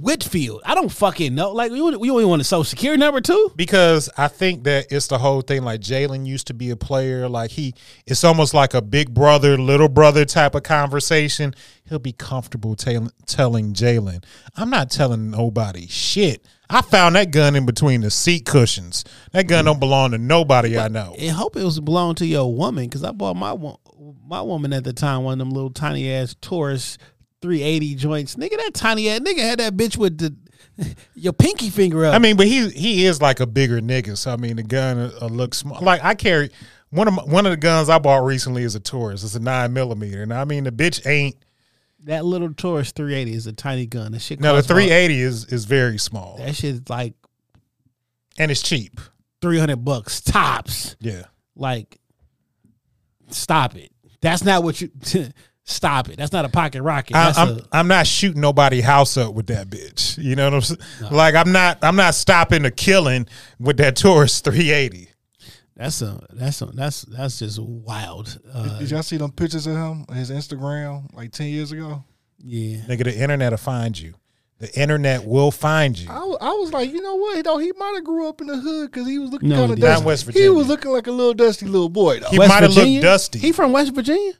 Whitfield. I don't fucking know. Like, we you only want a social security number too? Because I think that it's the whole thing. Like Jalen used to be a player. Like he, it's almost like a big brother, little brother type of conversation. He'll be comfortable tell, telling Jalen, "I'm not telling nobody shit." I found that gun in between the seat cushions. That gun don't belong to nobody I know. I hope it was belong to your woman because I bought my my woman at the time one of them little tiny ass Taurus 380 joints. Nigga, that tiny ass nigga had that bitch with the [laughs] your pinky finger up. I mean, but he he is like a bigger nigga. So I mean, the gun uh, looks small. Like I carry one of my, one of the guns I bought recently is a Taurus. It's a nine millimeter, and I mean the bitch ain't. That little Taurus 380 is a tiny gun. That shit. No, the costs about- three eighty is is very small, That shit is like and it's cheap. 300 bucks tops. Yeah. Like, stop it. That's not what you. [laughs] stop it. That's not a pocket rocket. I, That's I'm a, I'm not shooting nobody house up with that bitch. You know what I'm saying? Like I'm not I'm not stopping the killing with that Taurus 380. That's a that's a that's that's just wild. Uh, Did y'all see them pictures of him on his Instagram like ten years ago? yeah. Nigga, the internet will find you. The internet will find you. I, I was like, you know what? He, he might have grew up in the hood because he was looking No, kind he of dusty. Not West He was looking like a little dusty little boy though. He might have looked dusty. He from West Virginia?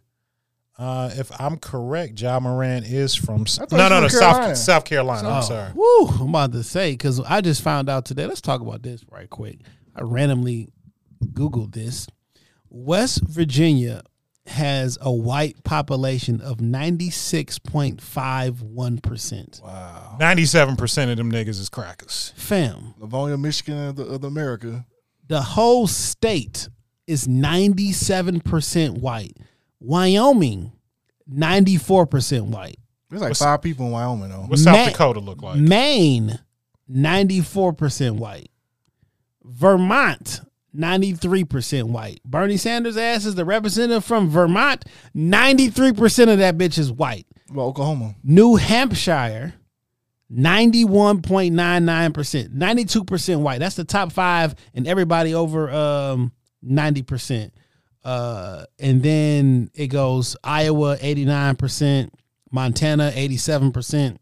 Uh, if I'm correct, Ja Morant is from I no, he no, no, was from South Carolina. South Carolina. I'm Oh, sorry. Woo! I'm about to say because I just found out today. Let's talk about this right quick. I randomly googled this. West Virginia has a white population of ninety six point five one percent. Wow. Ninety-seven percent of them niggas is crackers. Fam, Livonia, Michigan of, the, of America. the whole state is ninety seven percent white. Wyoming, ninety four percent white. There's like What's- five people in Wyoming though. What South Dakota look like? Maine, 94% white. Vermont, 93% white. Bernie Sanders' ass is the representative from Vermont. 93% of that bitch is white. Well, Oklahoma. New Hampshire, 91.99%, 92% white. That's the top five, and everybody over um, 90%. Uh, and then it goes Iowa, 89%, Montana, 87%,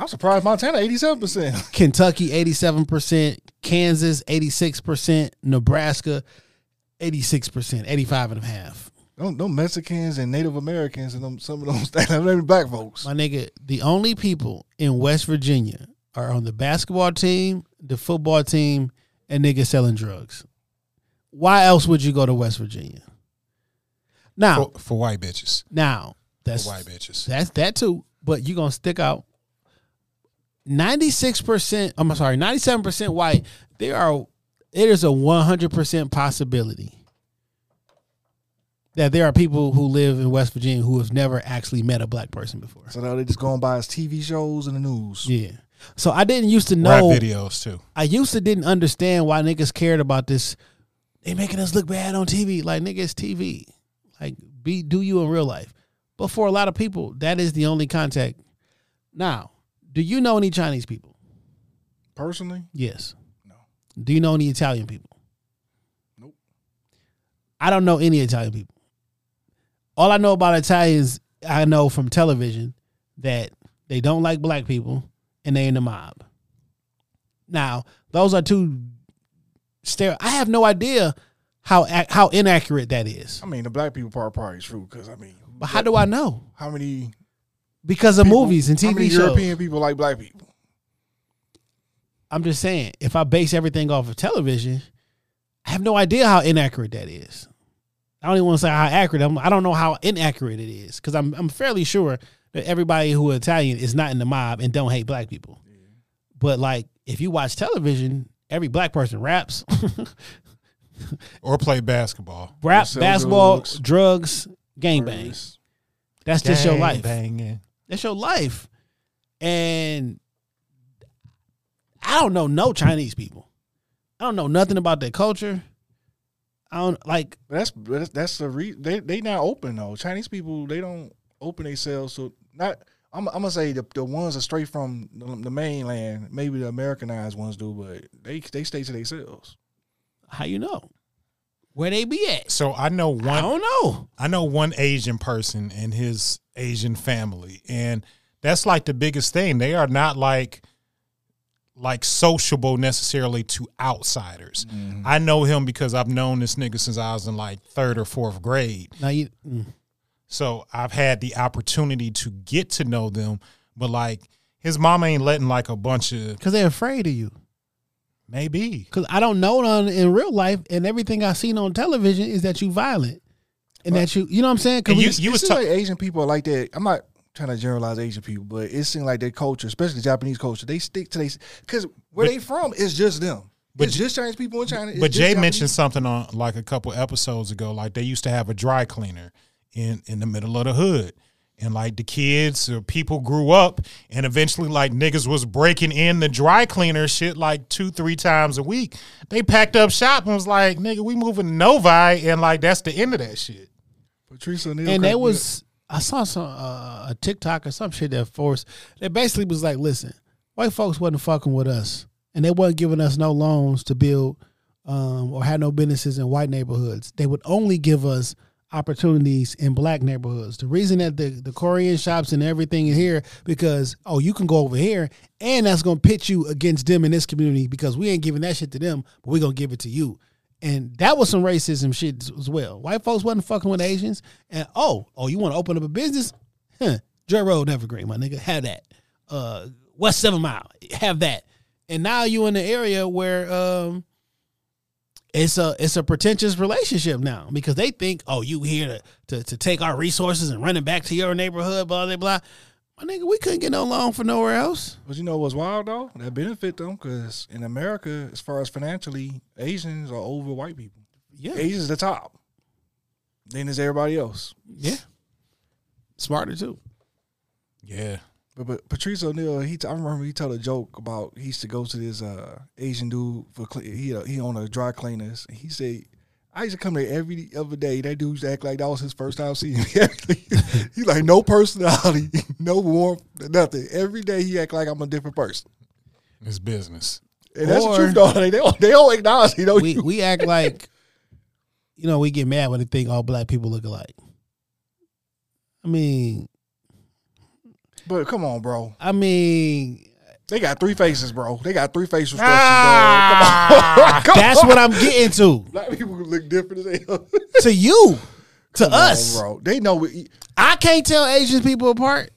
I'm surprised Montana, 87%. [laughs] Kentucky, 87%, Kansas, 86%, Nebraska, 86%, 85 and a half. Them, them Mexicans and Native Americans and them, some of those [laughs] them black folks. My nigga, the only people in West Virginia are on the basketball team, the football team, and niggas selling drugs. Why else would you go to West Virginia? Now, for, for white bitches. now that's For white bitches. That's that too. But you gonna stick out. Ninety six percent. I'm sorry, ninety seven percent white. There are. It is a one hundred percent possibility that there are people who live in West Virginia who have never actually met a black person before. So now they just going by his TV shows and the news. Yeah. So I didn't used to Rap know. videos too. I used to didn't understand why niggas cared about this. They making us look bad on TV. Like niggas TV. Like be do you in real life. But for a lot of people, that is the only contact. Now, do you know any Chinese people? Personally, Yes. No. Do you know any Italian people? Nope. I don't know any Italian people. All I know about Italians, I know from television that they don't like black people and they're in the mob. Now, those are two stare. I have no idea how how inaccurate that is. I mean the black people part probably is true because I mean, But how do I know? how many Because of people- movies and how TV many shows. European people like black people? I'm just saying, if I base everything off of television, I have no idea how inaccurate that is. I don't even want to say how accurate. I'm, I don't know how inaccurate it is because I'm I'm fairly sure that everybody who is Italian is not in the mob and don't hate black people. But like, if you watch television, every black person raps, [laughs] Or play basketball. rap, basketball, drugs. drugs, gangbang. That's just your life. Banging. That's your life. And I don't know no Chinese people. I don't know nothing about their culture. I don't like that's that's that's the re- they they not open though. Chinese people they don't open themselves so not. I'm, I'm gonna say the the ones are straight from the, the mainland. Maybe the Americanized ones do, but they they stay to themselves. how you know where they be at. So I know one. I don't know. I know one Asian person and his Asian family, and that's like the biggest thing. They are not like like sociable necessarily to outsiders. I know him because I've known this nigga since I was in like third or fourth grade. Now you mm. So I've had the opportunity to get to know them, but like his mama ain't letting like a bunch of Cause they're afraid of you. Maybe. Cause I don't know none in real life, and everything I've seen on television is that you violent, and that you, you know what I'm saying? Cause you- you was ta- like Asian people are like that. I'm not trying to generalize Asian people, but it seems like their culture, especially the Japanese culture, they stick to they because where But- they from is just them. But it's just Chinese people in China. It's But Jay Japanese- mentioned something on like a couple episodes ago. Like they used to have a dry cleaner in in the middle of the hood, and like the kids or people grew up, and eventually like niggas was breaking in the dry cleaner shit like two three times a week. They packed up shop and was like, "Nigga, we moving to Novi," and like that's the end of that shit. Patrice O'Neal and cracked there me was I saw some uh, a TikTok or some shit that forced that basically was like, listen, white folks wasn't fucking with us, and they wasn't giving us no loans to build um, or had no businesses in white neighborhoods. They would only give us opportunities in black neighborhoods. The reason that the, the Korean shops and everything is here because oh you can go over here and that's gonna pit you against them in this community because we ain't giving that shit to them, but we're gonna give it to you. And that was some racism shit as well. White folks wasn't fucking with Asians. And oh, oh, you want to open up a business? Huh. Joy Road Evergreen, my nigga. Have that. Uh West Seven Mile. Have that. And now you in the area where um it's a it's a pretentious relationship now because they think, oh, you here to to, to take our resources and run it back to your neighborhood, blah blah blah. My nigga, we couldn't get no loan for nowhere else. But you know what's wild though? That benefit them because in America, as far as financially, Asians are over white people. Yeah. Asians the top. Then there's everybody else. Yeah. Smarter too. Yeah, But, but Patrice O'Neal, he t- I remember he told a joke about he used to go to this uh, Asian dude for cle- he uh, he owned a dry cleaners. He said. I used to come there every other day. That dude used to act like that was his first time seeing me. [laughs] he like no personality, [laughs] no warmth, nothing. Every day he act like I'm a different person. It's business. And that's the Or- truth, though. [laughs] They don't, they don't acknowledge, you know. we you- we act like you know we get mad when they think all black people look alike. I mean, but come on, bro. I mean They got three faces, bro. They got three facial structures, Ah! dog. Come on. [laughs] Come that's on. what I'm getting to. [laughs] Black people look different as hell. To you, to Come on, us, bro. They know. We, I can't tell Asian people apart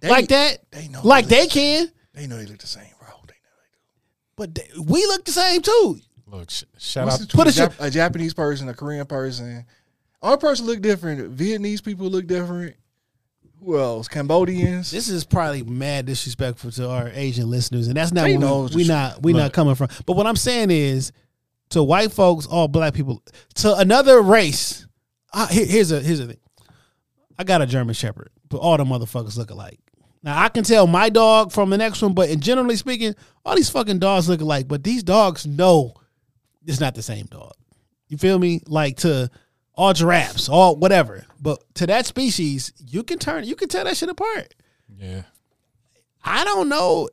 they, like that. They know. like they, they can, They know they look the same, bro. They know they do. but they, we look the same too. Look, sh- shout out. Put a a, Jap- a Japanese person, a Korean person. Our person look different. Vietnamese people look different. Who else? Cambodians. This is probably mad disrespectful to our Asian listeners, and that's not we, we not we Look. not coming from. But what I'm saying is, to white folks, all black people, to another race. I, here's a here's a thing. I got a German Shepherd, but all the motherfuckers look alike. Now I can tell my dog from the next one, but in generally speaking, all these fucking dogs look alike. But these dogs know it's not the same dog. You feel me? Like to all giraffes, all whatever. But to that species, you can turn, you can tell that shit apart. Yeah. I don't know.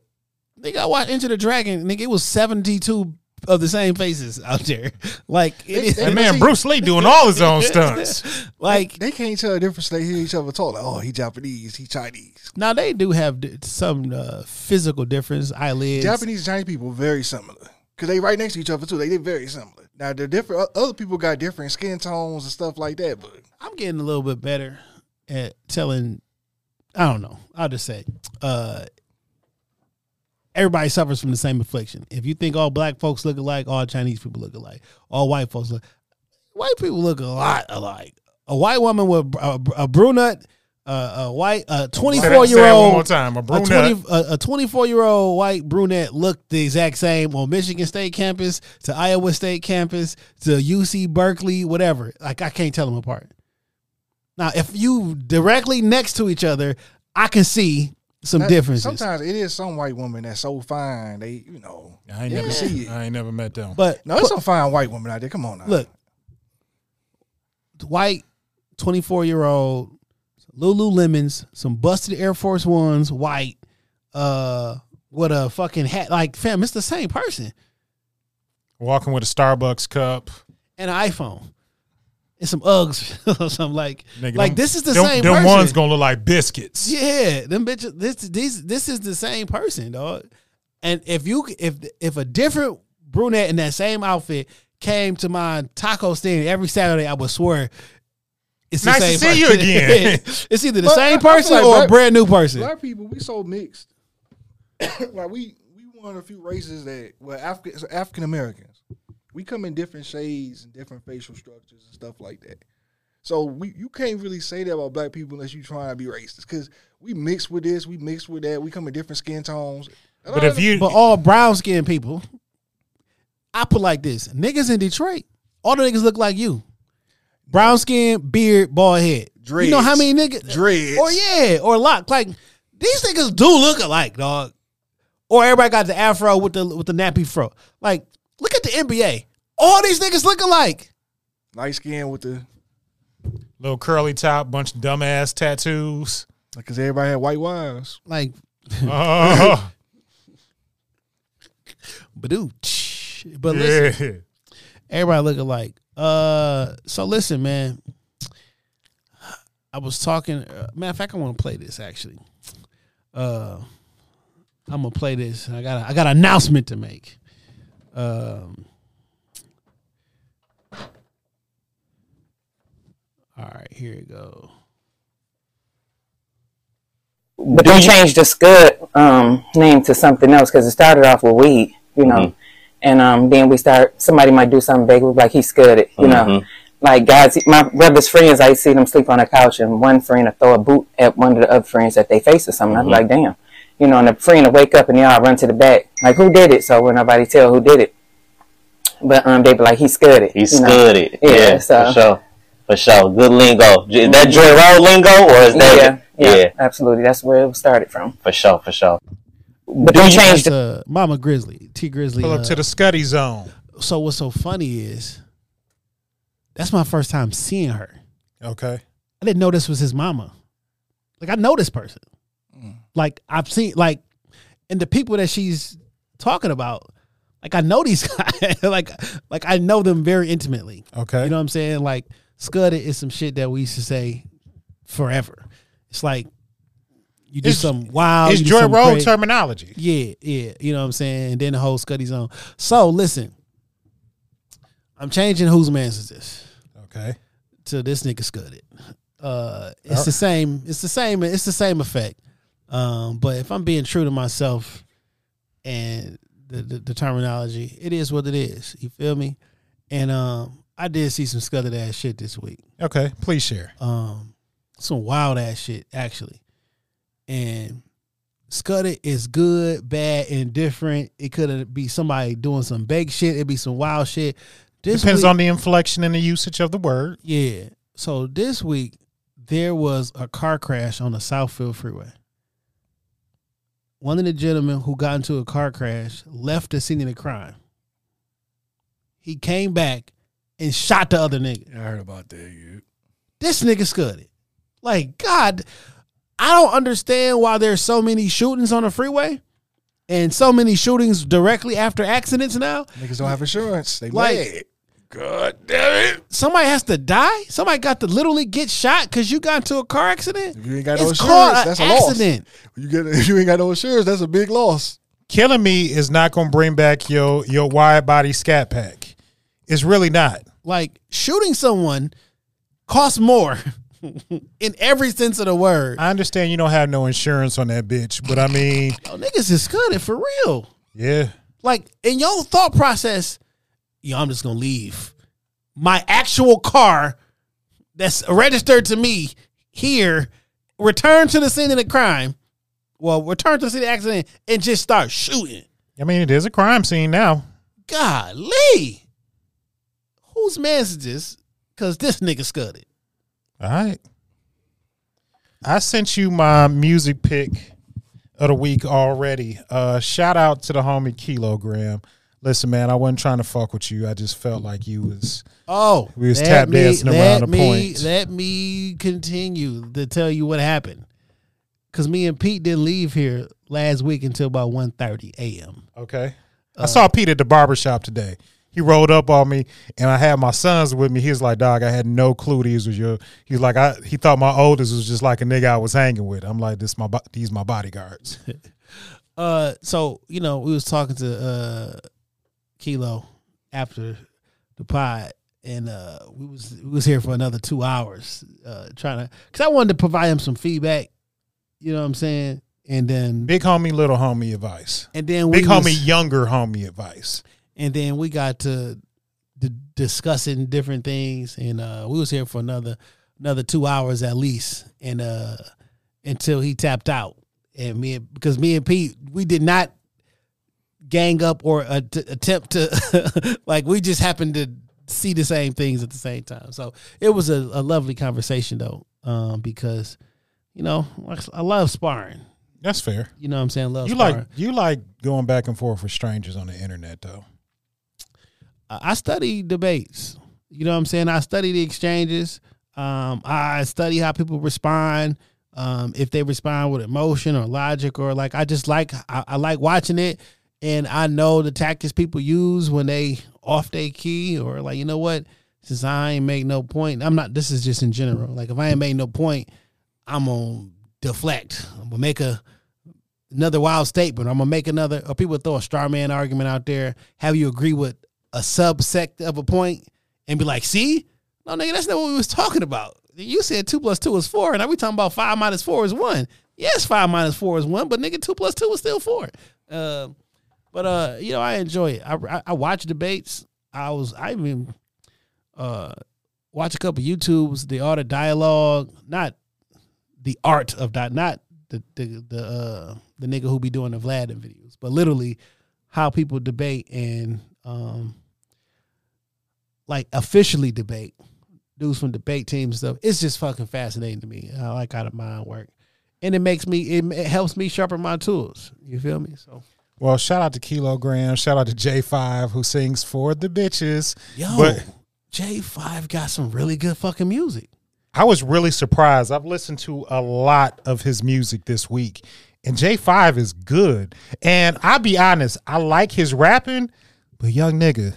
Nigga, I watched Enter the Dragon. Nigga, it was seventy two of the same faces out there. [laughs] Like it is. They- And man, see- Bruce Lee doing [laughs] all his own stunts. [laughs] like they can't tell the difference. They hear each other talk. Like, oh, he Japanese. He Chinese. now they do have some uh, physical difference. Eyelids. Japanese and Chinese people very similar because they right next to each other too. They they very similar. Now they're different. Other people got different skin tones and stuff like that. But I'm getting a little bit better at telling. I don't know. I'll just say, uh, everybody suffers from the same affliction. If you think all black folks look alike, all Chinese people look alike, all white folks look. White people look a lot alike. A white woman with a, a brunette, uh, a white, a 24 that- say year that one more old, time. A a brunette. a, a 24 year old white brunette looked the exact same on Michigan State campus to Iowa State campus to UC Berkeley, whatever. Like I can't tell them apart. Now, if you directly next to each other, I can see some that- differences. Sometimes it is some white woman that's so fine. They you know. I ain't never can see it. I ain't never met them. but No, it's some fine white woman out there. Come on now. look, white 24 year old Lululemons, some busted Air Force Ones, white, uh, with a fucking hat. Like, fam, it's the same person. Walking with a Starbucks cup. and an iPhone and some Uggs [laughs] or something like Nigga, like them- this is the them, same Them person. ones gonna look like biscuits. yeah, them bitches. This these this is the same person, dog. And if you if if a different brunette in that same outfit came to my taco stand every Saturday, I would swear. It's the Nice to same see you person. again. [laughs] it's either the But I- I same feel person like or a brand new person. Black people, we so mixed. [coughs] like we we one of the few races that well African African Americans. We come in different shades and different facial structures and stuff like that. So we you can't really say that about black people unless you're trying to be racist because we mix with this, we mix with that, we come in different skin tones. But if you But all brown skinned people, I put like this: niggas in Detroit, all the niggas look like you. Brown skin, beard, bald head. You know how many niggas? Dreads. Or yeah, or lock. Like these niggas do look alike, dog. Or everybody got the afro with the with the nappy fro. Like, look at the NBA. All these niggas look alike. light skin with the little curly top, bunch of dumbass tattoos. because everybody had white wives. Like, uh-huh. [laughs] Oh, badoo. But listen, yeah. Everybody look alike. Uh, so listen, man. I was talking. Uh, matter of fact, I want to play this actually. Uh, I'm gonna play this. I got. I got an announcement to make. Um. All right, here you go. But they changed the Scud um, name to something else because it started off with weed, you know. And um, then we start, somebody might do something big, like he scudded, you know. Like guys, my brother's friends, I see them sleep on a couch and one friend will throw a boot at one of the other friends that they face or something. I'd be like, damn. You know, and the friend will wake up and they all run to the back. Like, who did it? So when nobody tell who did it. But um, they be like, he scudded. He scudded. Yeah, Yeah, so- for sure. For sure. Good lingo. Is that Joy Road lingo or is that Yeah. Yeah, Yeah. absolutely. That's where it started from. For sure, for sure. But they changed That's, it. uh, Mama Grizzly, T Grizzly. Pull up uh, to the Scuddy zone. so what's so funny is that's my first time seeing her. Okay. I didn't know this was his mama. Like I know this person. Like I've seen like and the people that she's talking about, like I know these [laughs] guys. like like I know them very intimately. Okay. You know what I'm saying? Like Scudder is some shit that we used to say forever. It's like you do It's- some wild. it's Joy Road crazy. terminology. Yeah, yeah. You know what I'm saying? And then the whole Scuddy zone. So listen, I'm changing whose man's is this Okay. to this nigga Scudded. Uh, it's the same. It's the same. It's the same effect. Um, but if I'm being true to myself and the, the, the terminology, it is what it is. You feel me? And um, I did see some Scudded ass shit this week. Okay. Please share. Um, some wild ass shit actually. And Scudded is good, bad, and different. It could be somebody doing some big shit. It'd be some wild shit. This Depends week- on the inflection and the usage of the word. yeah. So this week there was a car crash on the Southfield Freeway. One of the gentlemen who got into a car crash left the scene of the crime. He came back and shot the other nigga. I heard about that. Dude. This nigga scudded. Like God, I don't understand why there's so many shootings on the freeway and so many shootings directly after accidents now. Niggas don't have insurance. They Like- mad. God damn it. Somebody has to die. Somebody got to literally get shot because you got into a car accident. If you ain't got no insurance, that's a loss. You get [laughs] if you ain't got no insurance, that's a big loss. Killing me is not going to bring back your your wide body scat pack. It's really not. Like shooting someone costs more [laughs] in every sense of the word. I understand you don't have no insurance on that bitch, but I mean, [laughs] Yo, niggas is scudded for real. yeah. Like in your thought process, yo, I'm just gonna leave my actual car that's registered to me here, return to the scene of the crime. Well, return to the scene of the accident and just start shooting. I mean, it is a crime scene now. Golly. Whose man's is this? Cause this nigga scudded. All right. I sent you my music pick of the week already. Uh shout out to the homie Kilogram. Listen, man, I wasn't trying to fuck with you. I just felt like you was Oh, We was tap me- dancing around let the me, point. Let me continue to tell you what happened. Cause me and Pete didn't leave here last week until about 1.30 a.m. okay. Uh, I saw Pete at the barber shop today. He rolled up on me, and I had my sons with me. He was like, "Dog, I had no clue these was your." He's like, "I." He thought my oldest was just like a nigga I was hanging with. I'm like, "This my these my bodyguards." [laughs] Uh, so you know, we was talking to uh Kilo after the pod, and uh, we was we was here for another two hours, uh, trying to because I wanted to provide him some feedback. You know what I'm saying? And then Big homie, little homie advice. and then we Big was- homie, younger homie advice. And then we got to d- discussing different things and uh we was here for another another two hours at least and uh until he tapped out and me and- because me and pete we did not gang up or uh, t- attempt to [laughs] like we just happened to see the same things at the same time so it was a, a lovely conversation though um because you know I- i love sparring That's fair. you know what i'm saying love You sparring. like you like going back and forth with strangers on the internet though. I study debates. You know what I'm saying? I study the exchanges. Um, I study how people respond. Um, if they respond with emotion or logic or like, I just like I, I like watching it, and I know the tactics people use when they off their key or like, you know what? Since I ain't make no point, I'm not. This is just in general. Like, if I ain't made no point, I'm gonna deflect. I'm gonna make a another wild statement. I'm gonna make another. Or people throw a straw man argument out there. Have you agree with a subsect of a point and be like, see, no nigga, that's not what we was talking about. You said two plus two is four, and now we talking about five minus four is one. Yes, five minus four is one, but nigga, two plus two is still four. Uh, but uh, you know, I enjoy it. I, I I watch debates. I was I even uh watch a couple YouTubes, the art of dialogue, not the art of that, not the the the uh the nigga who be doing the Vlad videos, but literally how people debate and um like officially debate dudes from debate teams stuff. It's just fucking fascinating to me. I like how the mind work. and it makes me it, it helps me sharpen my tools. You feel me? So Well, shout out to Kilogram. Shout out to J5 who sings for the bitches. yo, But J Five got some really good fucking music. I was really surprised. I've listened to a lot of his music this week, and J5 is good. And I'll be honest, I like his rapping, but young nigga,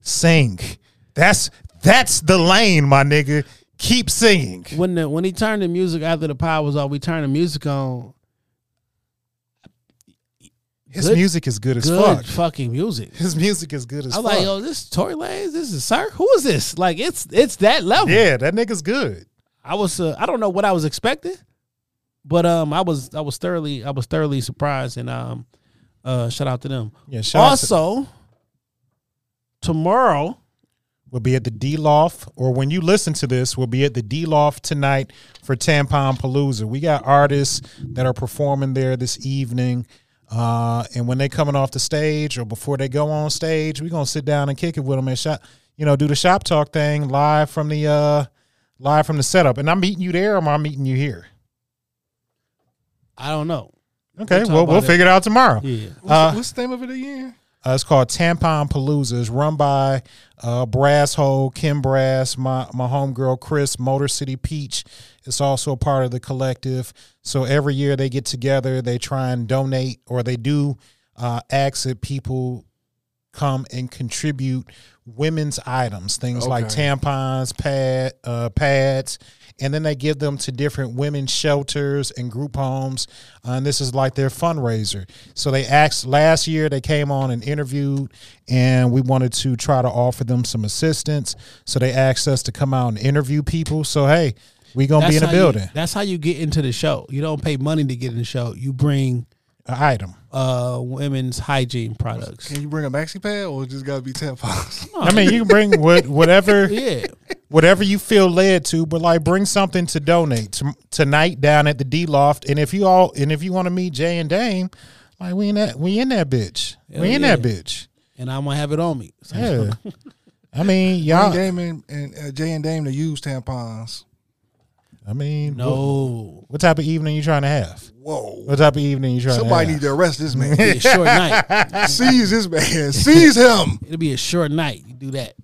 sing. That's that's the lane, my nigga. Keep singing. When the when he turned the music after the power was off, we turned the music on. His Good- music is good as Good fuck. fucking music. His music is good as fuck. I was fuck. like, yo, this is Tory Lanez. This is Sir. Who is this? Like, it's it's that level. yeah, that nigga's good. I was uh, I don't know what I was expecting, but um I was I was thoroughly I was thoroughly surprised and um uh shout out to them. Yeah, shout out to- also tomorrow We'll be at the D Loft, or when you listen to this, we'll be at the D Loft tonight for Tampon Palooza. We got artists that are performing there this evening. Uh, and when they coming off the stage or before they go on stage, we're gonna sit down and kick it with them and shop, you know, do the shop talk thing live from the uh live from the setup. And I'm meeting you there or am I meeting you here? I don't know. Okay, talk well we'll about it. figure it out tomorrow. Yeah. What's, Uh, what's the name of it again? Uh, it's called Tampon Palooza. It's run by uh, Brass Hole, Kim Brass, my my homegirl Chris, Motor City Peach. It's also a part of the collective. So every year they get together, they try and donate, or they do uh, ask that people come and contribute women's items, things like tampons, pad, uh, pads, and then they give them to different women's shelters and group homes. Uh, and this is like their fundraiser. So they asked last year, they came on and interviewed, and we wanted to try to offer them some assistance. So they asked us to come out and interview people. So hey, we gonna be in the how you- building. that's how you get into the show. You don't pay money to get in the show. You bring An item. uh women's hygiene products. Can you bring a maxi pad or just gotta be tampons? I mean, you can bring what, whatever. [laughs] Yeah. Whatever you feel led to, but like bring something to donate to, tonight down at the D Loft. And if you all and if you want to meet Jay and Dame, like we in that we in that bitch. Hell we in yeah. that bitch. And I'm gonna have it on me. So- [laughs] Yeah. I mean, Young y'all. Dame and, and uh, Jay and Dame to use tampons. I mean, what, No. what type of evening you trying to have? Whoa. What type of evening you trying Somebody to need to arrest this man. It'll be a short night. [laughs] Seize this man. Seize him. It'll be a short night. You do that.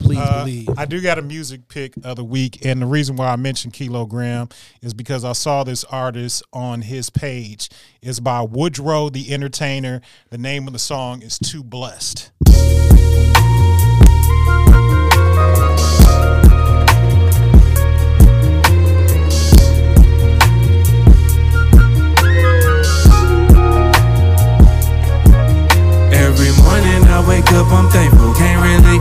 Please Uh, believe. I do got a music pick of the week, and the reason why I mentioned Kilogram is because I saw this artist on his page. It's by Woodrow the Entertainer. The name of the song is "Too Blessed." Every morning I wake up, I'm thankful, can't really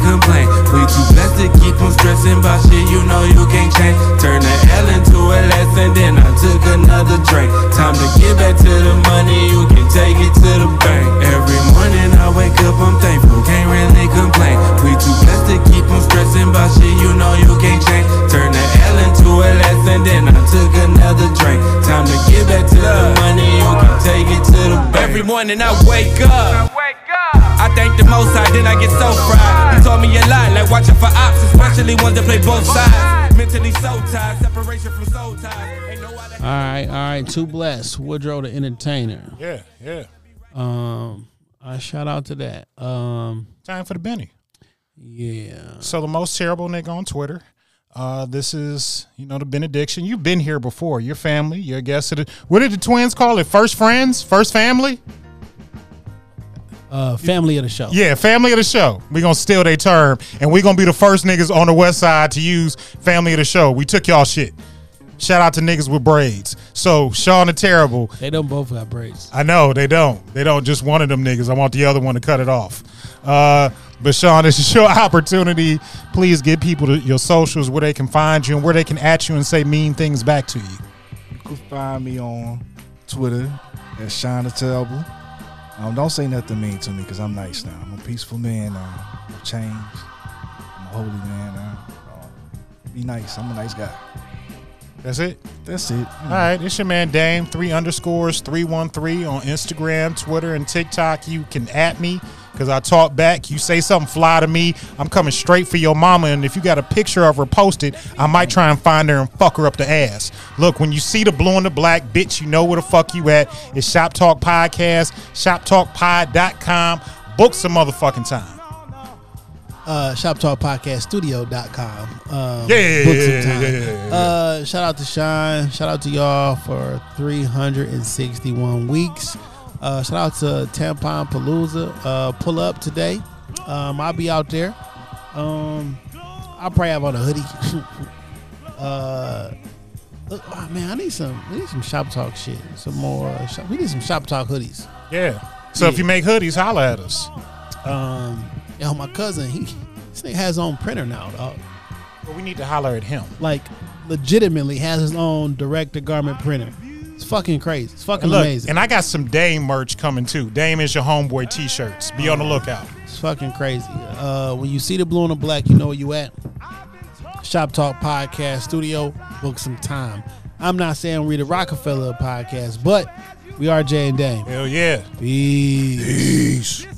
complain. We too blessed to keep on stressing about shit you know you can't change. Turn the L into a lesson, then I took another drink. Time to get back to the money, you can take it to the bank. Every morning I wake up, I'm thankful, can't really complain. We too blessed to keep on stressing about shit you know you can't change. Turn the L into a lesson, then I took another drink. Time to get back to the money, you can take it to the bank. Every morning I wake up. I thank the most high, then I get so fried. He told me a lot, like watching for ops, especially ones that play both sides. Mentally so tired, separation from soul ties. Ain't no other all right, all right. Too blessed. Woodrow the entertainer. Yeah, yeah. Um, I shout out to that. Um, Time for the Benny. yeah. So the most terrible nigga on Twitter. Uh, this is you know the benediction. You've been here before. Your family. Your guest. At the, what did the twins call it? First friends. First family. Uh, family of the show. Yeah, family of the show. we gonna steal their term, and we gonna be the first niggas on the west side to use family of the show. We took y'all shit. Shout out to niggas with braids. So Sean the Terrible. They don't both got braids. I know they don't. They don't. Just one of them niggas. I want the other one to cut it off. Uh, but Sean, this is [laughs] your opportunity. Please give people to your socials where they can find you and where they can at you and say mean things back to you. You can find me on Twitter at Sean the Terrible. Um, don't say nothing mean to me because I'm nice now. I'm a peaceful man now. I've changed. I'm a holy man now. Uh, be nice. I'm a nice guy. That's it. That's it. All right, it's your man Dame three underscores three one three on Instagram, Twitter, and TikTok. You can at me because I talk back. You say something fly to me, I'm coming straight for your mama. And if you got a picture of her posted, I might try and find her and fuck her up the ass. Look, when you see the blue and the black, bitch, you know where the fuck you at. It's Shop Talk Podcast, shoptalkpod.com. Book some motherfucking time. Uh, shoptalkpodcaststudio.com. Um, Yeah, yeah, book yeah, yeah, yeah, yeah, yeah. Uh, shout out to Sean. Shout out to y'all for 361 weeks. Uh, shout out to Tampon Palooza. Uh, pull up today. Um, I'll be out there. Um, I'll probably have on a hoodie. [laughs] uh, look, oh, man, I need some. We need some shop talk shit. Some more. Shop, we need some shop talk hoodies. Yeah. So if you make hoodies, holla at us. Um, yo, my cousin, he this nigga has his own printer now, dog. But we need to holler at him. like legitimately has his own direct to garment printer. It's fucking crazy. It's fucking look, amazing. and I got some Dame merch coming too. Dame is your homeboy t-shirts. Be on the lookout. it's fucking crazy. Uh, when you see the blue and the black, you know where you at. Shop Talk Podcast Studio. Book some time. I'm not saying we're the Rockefeller podcast, but we are Jay and Dame. Hell yeah. Peace. Somebody